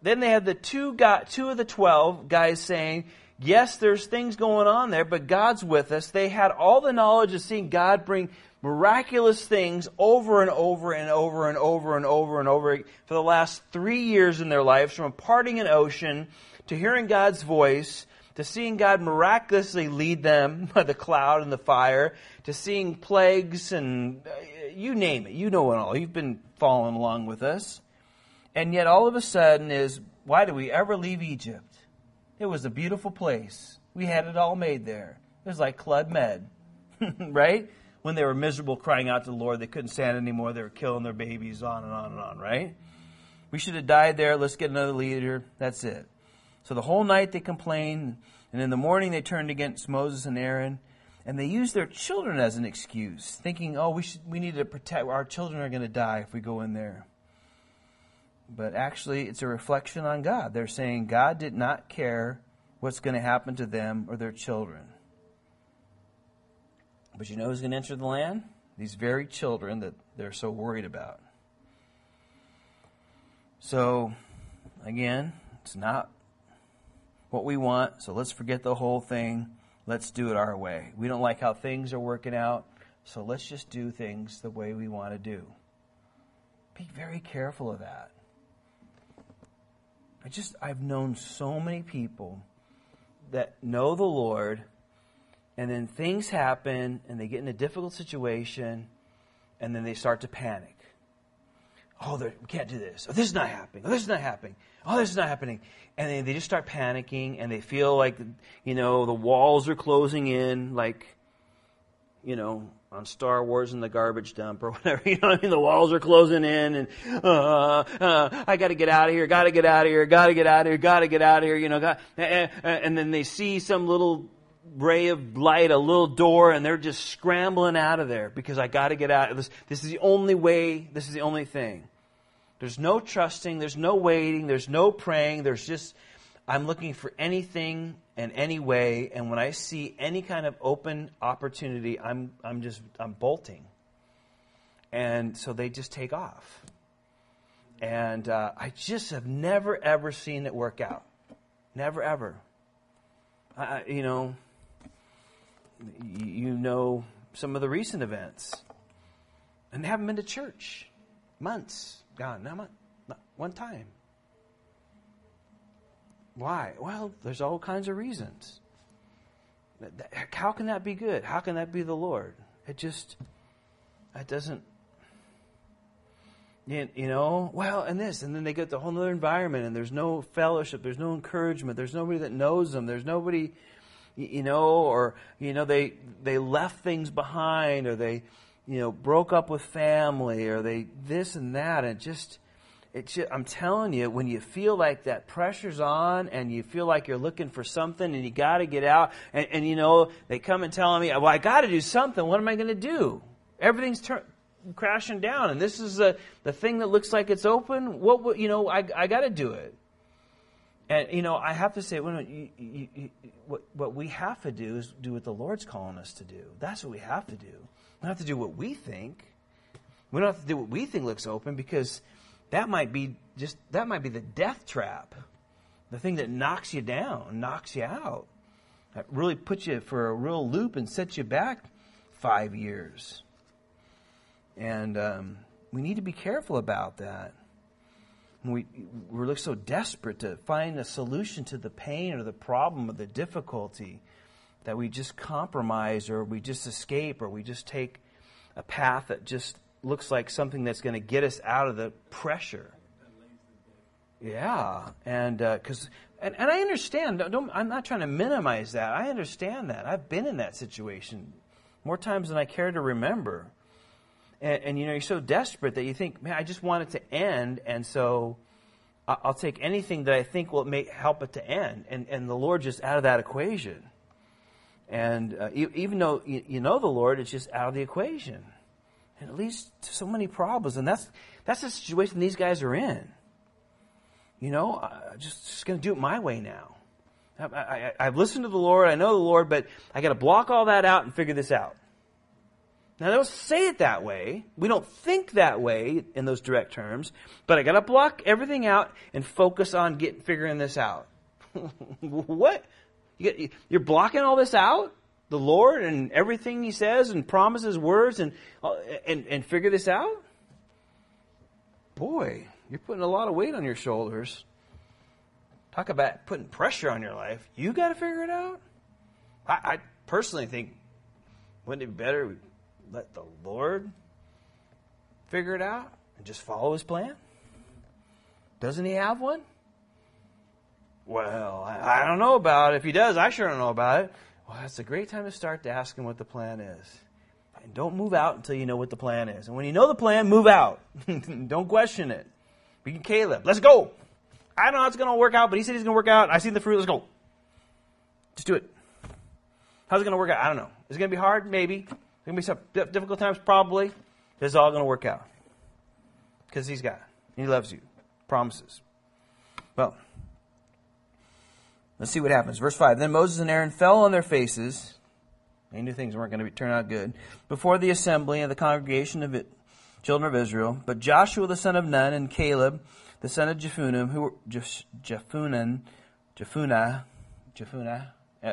Then they had the two, got, two of the twelve guys saying, Yes, there's things going on there, but God's with us. They had all the knowledge of seeing God bring miraculous things over and over and over and over and over and over for the last three years in their lives, from parting an ocean to hearing God's voice to seeing God miraculously lead them by the cloud and the fire, to seeing plagues and uh, you name it. You know it all. You've been following along with us. And yet all of a sudden is, why do we ever leave Egypt? It was a beautiful place. We had it all made there. It was like Club Med, right? When they were miserable, crying out to the Lord, they couldn't stand anymore. They were killing their babies, on and on and on, right? We should have died there. Let's get another leader. That's it. So the whole night they complained, and in the morning they turned against Moses and Aaron, and they used their children as an excuse, thinking, "Oh, we should, we need to protect our children are going to die if we go in there." But actually, it's a reflection on God. They're saying God did not care what's going to happen to them or their children. But you know who's going to enter the land? These very children that they're so worried about. So, again, it's not what we want, so let's forget the whole thing. Let's do it our way. We don't like how things are working out, so let's just do things the way we want to do. Be very careful of that. I just, I've known so many people that know the Lord, and then things happen, and they get in a difficult situation, and then they start to panic. Oh, we can't do this. Oh, this is not happening. Oh, this is not happening. Oh, this is not happening. And they, they just start panicking, and they feel like, you know, the walls are closing in, like, you know, on Star Wars in the garbage dump or whatever. You know, I mean, the walls are closing in, and uh, uh, I got to get out of here. Got to get out of here. Got to get out of here. Got to get out of here. You know, got, and then they see some little ray of light, a little door, and they're just scrambling out of there because I got to get out. This, this is the only way. This is the only thing. There's no trusting. There's no waiting. There's no praying. There's just I'm looking for anything and any way, and when I see any kind of open opportunity, I'm, I'm just, I'm bolting. And so they just take off. And uh, I just have never, ever seen it work out. Never, ever. I, you know, you know some of the recent events. And they haven't been to church. Months. God, not, not one time. Why? Well, there's all kinds of reasons. How can that be good? How can that be the Lord? It just, it doesn't, you know, well, and this, and then they get the whole other environment, and there's no fellowship, there's no encouragement, there's nobody that knows them, there's nobody, you know, or you know, they they left things behind, or they you know, broke up with family or they this and that and just just, I'm telling you, when you feel like that pressure's on and you feel like you're looking for something and you got to get out, and, and, you know, they come and tell me, well, I got to do something. What am I going to do? Everything's crashing down, and this is the, the thing that looks like it's open. What, what you know, I, I got to do it. And, you know, I have to say, well, you, you, you, what, what we have to do is do what the Lord's calling us to do. That's what we have to do. We don't have to do what we think. We don't have to do what we think looks open because that might be just that might be the death trap. The thing that knocks you down knocks you out. That really puts you for a real loop and sets you back five years. And um, we need to be careful about that. We, we look so desperate to find a solution to the pain or the problem or the difficulty that we just compromise or we just escape or we just take a path that just looks like something that's going to get us out of the pressure. Yeah, and because uh, and, and I understand. Don't, I'm not trying to minimize that. I understand that. I've been in that situation more times than I care to remember. And, and you know, you're so desperate that you think, man, I just want it to end, and so I'll take anything that I think will make help it to end. And and the Lord just out of that equation. And uh, even though you know the Lord, it's just out of the equation and it leads to so many problems. And that's that's the situation these guys are in. You know, I'm just, just going to do it my way now. I, have listened to the Lord, I know the Lord, but I got to block all that out and figure this out. Now, they don't say it that way. We don't think that way in those direct terms, but I got to block everything out and focus on getting figuring this out. what? You are blocking all this out? The Lord and everything He says and promises words and, uh, and, and figure this out? Boy, you're putting a lot of weight on your shoulders. Talk about putting pressure on your life. You got to figure it out. I, I personally think, wouldn't it be better we let the Lord figure it out and just follow His plan? Doesn't He have one? Well, I, I don't know about it. If He does, I sure don't know about it. Well, that's a great time to start to ask him what the plan is. And don't move out until you know what the plan is. And when you know the plan, move out. don't question it. Be Caleb. Let's go. I don't know how it's going to work out, but he said he's going to work out. I see the fruit. Let's go. Just do it. How's it going to work out? I don't know. Is it going to be hard? Maybe. Going to be some difficult times? Probably. It's all going to work out. Because he's God. He loves you. Promises. Well, Let's see what happens. Verse 5 Then Moses and Aaron fell on their faces. They knew things weren't going to turn out good. Before the assembly and the congregation of it, children of Israel. But Joshua the son of Nun and Caleb the son of Jephunneh, who were Jephunneh, Jephunneh, Jephunneh,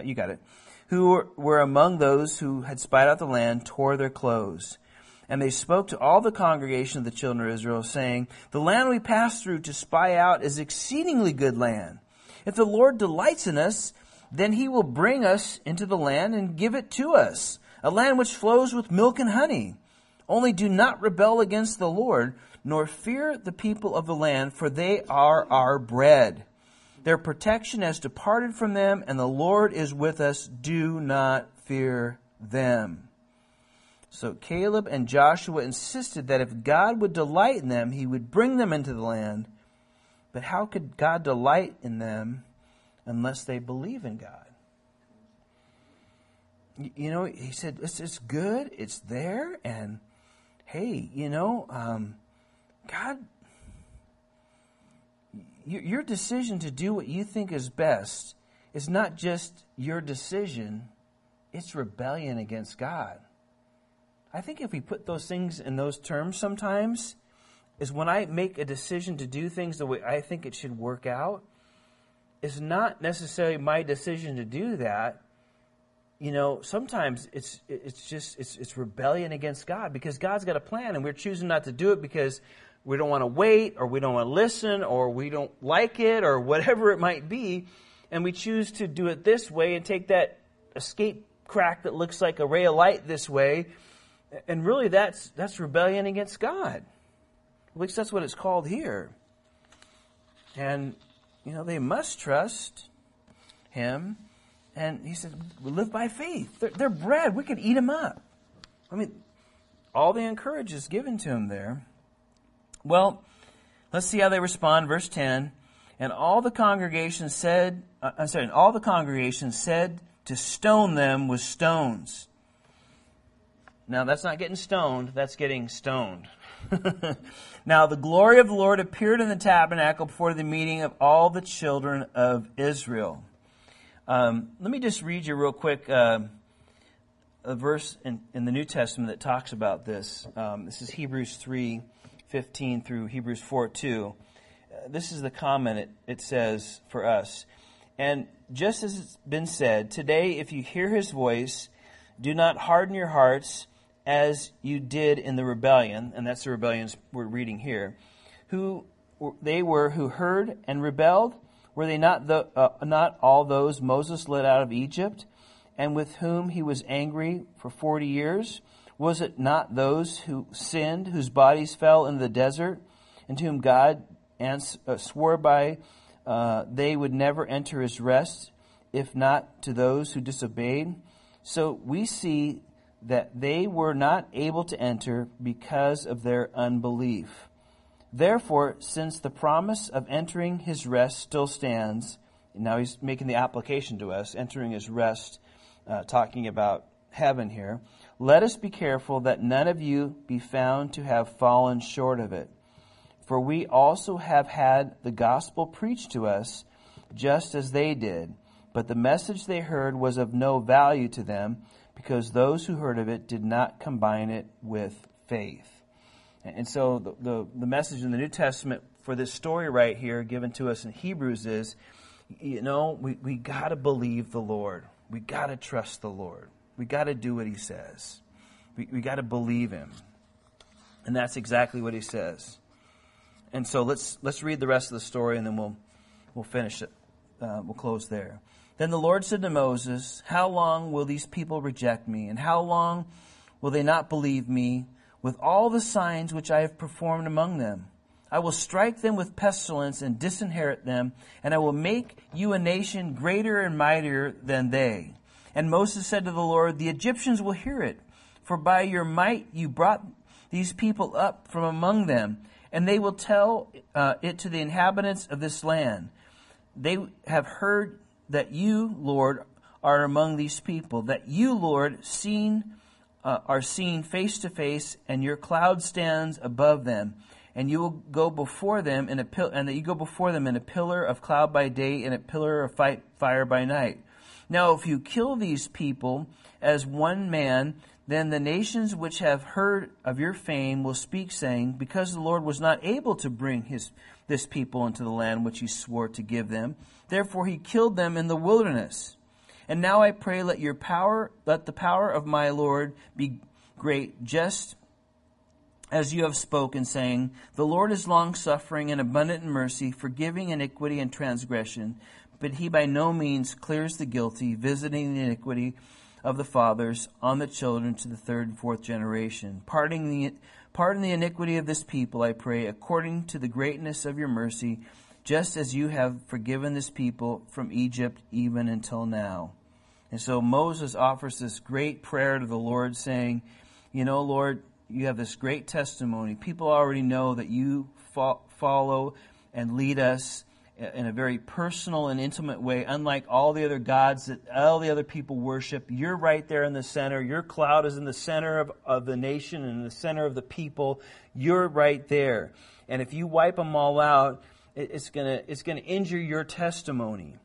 you got it, who were, were among those who had spied out the land, tore their clothes. And they spoke to all the congregation of the children of Israel, saying, The land we passed through to spy out is exceedingly good land. If the Lord delights in us, then he will bring us into the land and give it to us, a land which flows with milk and honey. Only do not rebel against the Lord, nor fear the people of the land, for they are our bread. Their protection has departed from them, and the Lord is with us. Do not fear them. So Caleb and Joshua insisted that if God would delight in them, he would bring them into the land. But how could God delight in them unless they believe in God? You know, he said, it's, it's good, it's there, and hey, you know, um, God, your decision to do what you think is best is not just your decision, it's rebellion against God. I think if we put those things in those terms sometimes, is when I make a decision to do things the way I think it should work out, it's not necessarily my decision to do that. You know, sometimes it's it's just it's it's rebellion against God because God's got a plan and we're choosing not to do it because we don't want to wait or we don't want to listen or we don't like it or whatever it might be and we choose to do it this way and take that escape crack that looks like a ray of light this way and really that's that's rebellion against God. At least that's what it's called here. And, you know, they must trust him. And he said, we live by faith. They're, they're bread. We could eat them up. I mean, all the encourage is given to him there. Well, let's see how they respond. Verse 10. And all the congregation said, uh, I'm sorry, and all the congregation said to stone them with stones. Now that's not getting stoned, that's getting stoned. now the glory of the Lord appeared in the tabernacle before the meeting of all the children of Israel. Um, let me just read you real quick uh, a verse in, in, the New Testament that talks about this. Um, this is Hebrews 3 15 through Hebrews 4 2. Uh, this is the comment it, it says for us. And just as it's been said, today if you hear his voice, do not harden your hearts as you did in the rebellion, and that's the rebellions we're reading here, who they were who heard and rebelled. Were they not the, uh, not all those Moses led out of Egypt, and with whom he was angry for forty years? Was it not those who sinned, whose bodies fell in the desert, and to whom God ans- uh, swore by uh, they would never enter his rest, if not to those who disobeyed? So we see that they were not able to enter because of their unbelief. Therefore, since the promise of entering his rest still stands, now he's making the application to us, entering his rest, uh, talking about heaven here. Let us be careful that none of you be found to have fallen short of it. For we also have had the gospel preached to us, just as they did. But the message they heard was of no value to them because those who heard of it did not combine it with faith. And so the, the, the, message in the New Testament for this story right here given to us in Hebrews is, you know, we, we got to believe the Lord. We got to trust the Lord. We got to do what he says. We, we got to believe him. And that's exactly what he says. And so let's, let's read the rest of the story and then we'll, we'll finish it. Uh, we'll close there. Then the Lord said to Moses, How long will these people reject me? And how long will they not believe me with all the signs which I have performed among them? I will strike them with pestilence and disinherit them, and I will make you a nation greater and mightier than they. And Moses said to the Lord, The Egyptians will hear it, for by your might you brought these people up from among them, and they will tell uh, it to the inhabitants of this land. They have heard that you, Lord, are among these people, that you, Lord, seen uh, are seen face to face, and your cloud stands above them, and you will go before them in a pil- and that you go before them in a pillar of cloud by day and a pillar of fire by night. Now, if you kill these people as one man, then the nations which have heard of your fame will speak, saying, Because the Lord was not able to bring his this people into the land which he swore to give them. Therefore he killed them in the wilderness. And now I pray let your power, let the power of my Lord be great, just as you have spoken, saying, The Lord is long suffering and abundant in mercy, forgiving iniquity and transgression, but he by no means clears the guilty, visiting the iniquity of the fathers on the children to the third and fourth generation, pardoning the Pardon the iniquity of this people, I pray, according to the greatness of your mercy, just as you have forgiven this people from Egypt even until now. And so Moses offers this great prayer to the Lord, saying, You know, Lord, you have this great testimony. People already know that you fo- follow and lead us in a very personal and intimate way, unlike all the other gods that all the other people worship. You're right there in the center. Your cloud is in the center of, of the nation and in the center of the people. You're right there. And if you wipe them all out, it's gonna, it's gonna injure your testimony.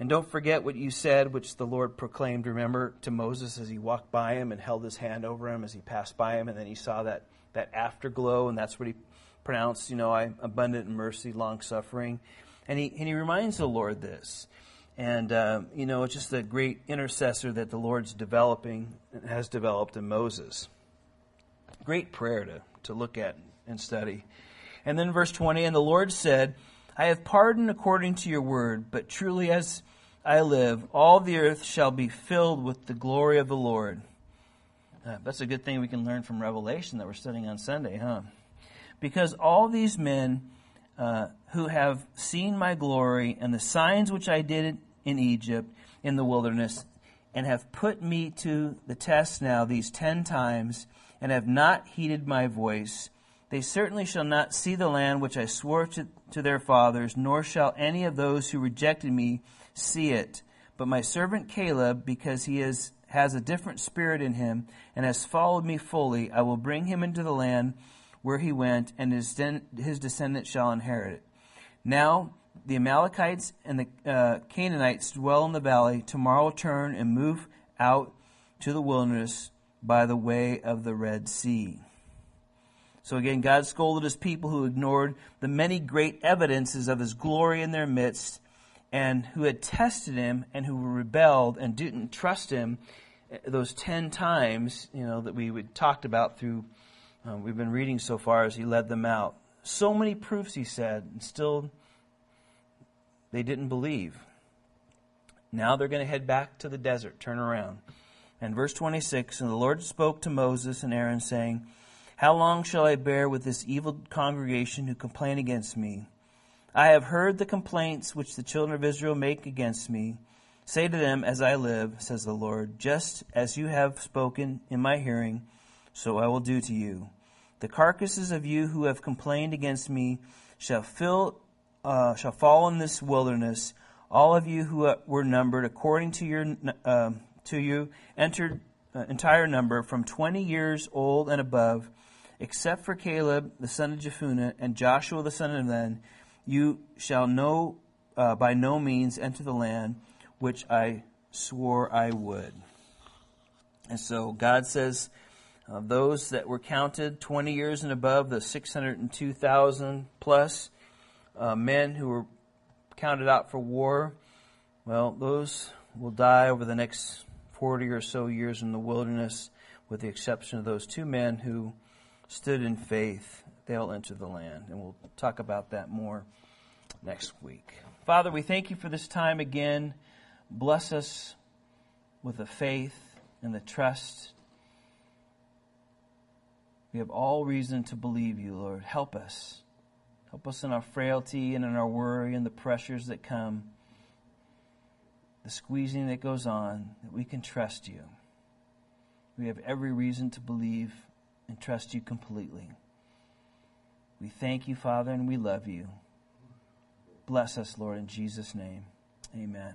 And don't forget what you said, which the Lord proclaimed, remember, to Moses as he walked by him and held his hand over him as he passed by him, and then he saw that, that afterglow, and that's what he pronounced, you know, I abundant in mercy, long suffering. And he, and he reminds the Lord this. And, uh, you know, it's just a great intercessor that the Lord's developing, has developed in Moses. Great prayer to, to look at and study. And then verse 20, and the Lord said, I have pardoned according to your word, but truly as I live, all the earth shall be filled with the glory of the Lord. Uh, that's a good thing we can learn from Revelation that we're studying on Sunday, huh? Because all these men uh, who have seen my glory and the signs which I did in Egypt in the wilderness, and have put me to the test now these ten times, and have not heeded my voice, they certainly shall not see the land which I swore to, to their fathers, nor shall any of those who rejected me see it. But my servant Caleb, because he is, has a different spirit in him, and has followed me fully, I will bring him into the land where he went, and his, his descendants shall inherit it. Now the Amalekites and the uh, Canaanites dwell in the valley. Tomorrow turn and move out to the wilderness by the way of the Red Sea. So again, God scolded his people who ignored the many great evidences of his glory in their midst and who had tested him and who rebelled and didn't trust him uh, those 10 times, you know, that we talked about through, uh, we've been reading so far as he led them out. So many proofs, he said, and still they didn't believe. Now they're going to head back to the desert, turn around. And verse 26 And the Lord spoke to Moses and Aaron, saying, How long shall I bear with this evil congregation who complain against me? I have heard the complaints which the children of Israel make against me. Say to them, As I live, says the Lord, just as you have spoken in my hearing, so I will do to you. The carcasses of you who have complained against me shall fill uh, shall fall in this wilderness. All of you who were numbered according to your uh, to you entered uh, entire number from twenty years old and above, except for Caleb the son of Jephunneh and Joshua the son of Nun. You shall no uh, by no means enter the land which I swore I would. And so God says, uh, those that were counted 20 years and above, the 602,000 plus, uh, men who were counted out for war, well, those will die over the next 40 or so years in the wilderness, with the exception of those two men who stood in faith. They'll enter the land. And we'll talk about that more next week. Father, we thank you for this time again. Bless us with the faith and the trust. We have all reason to believe you, Lord. Help us. Help us in our frailty and in our worry and the pressures that come, the squeezing that goes on, that we can trust you. We have every reason to believe and trust you completely. We thank you, Father, and we love you. Bless us, Lord, in Jesus' name. Amen.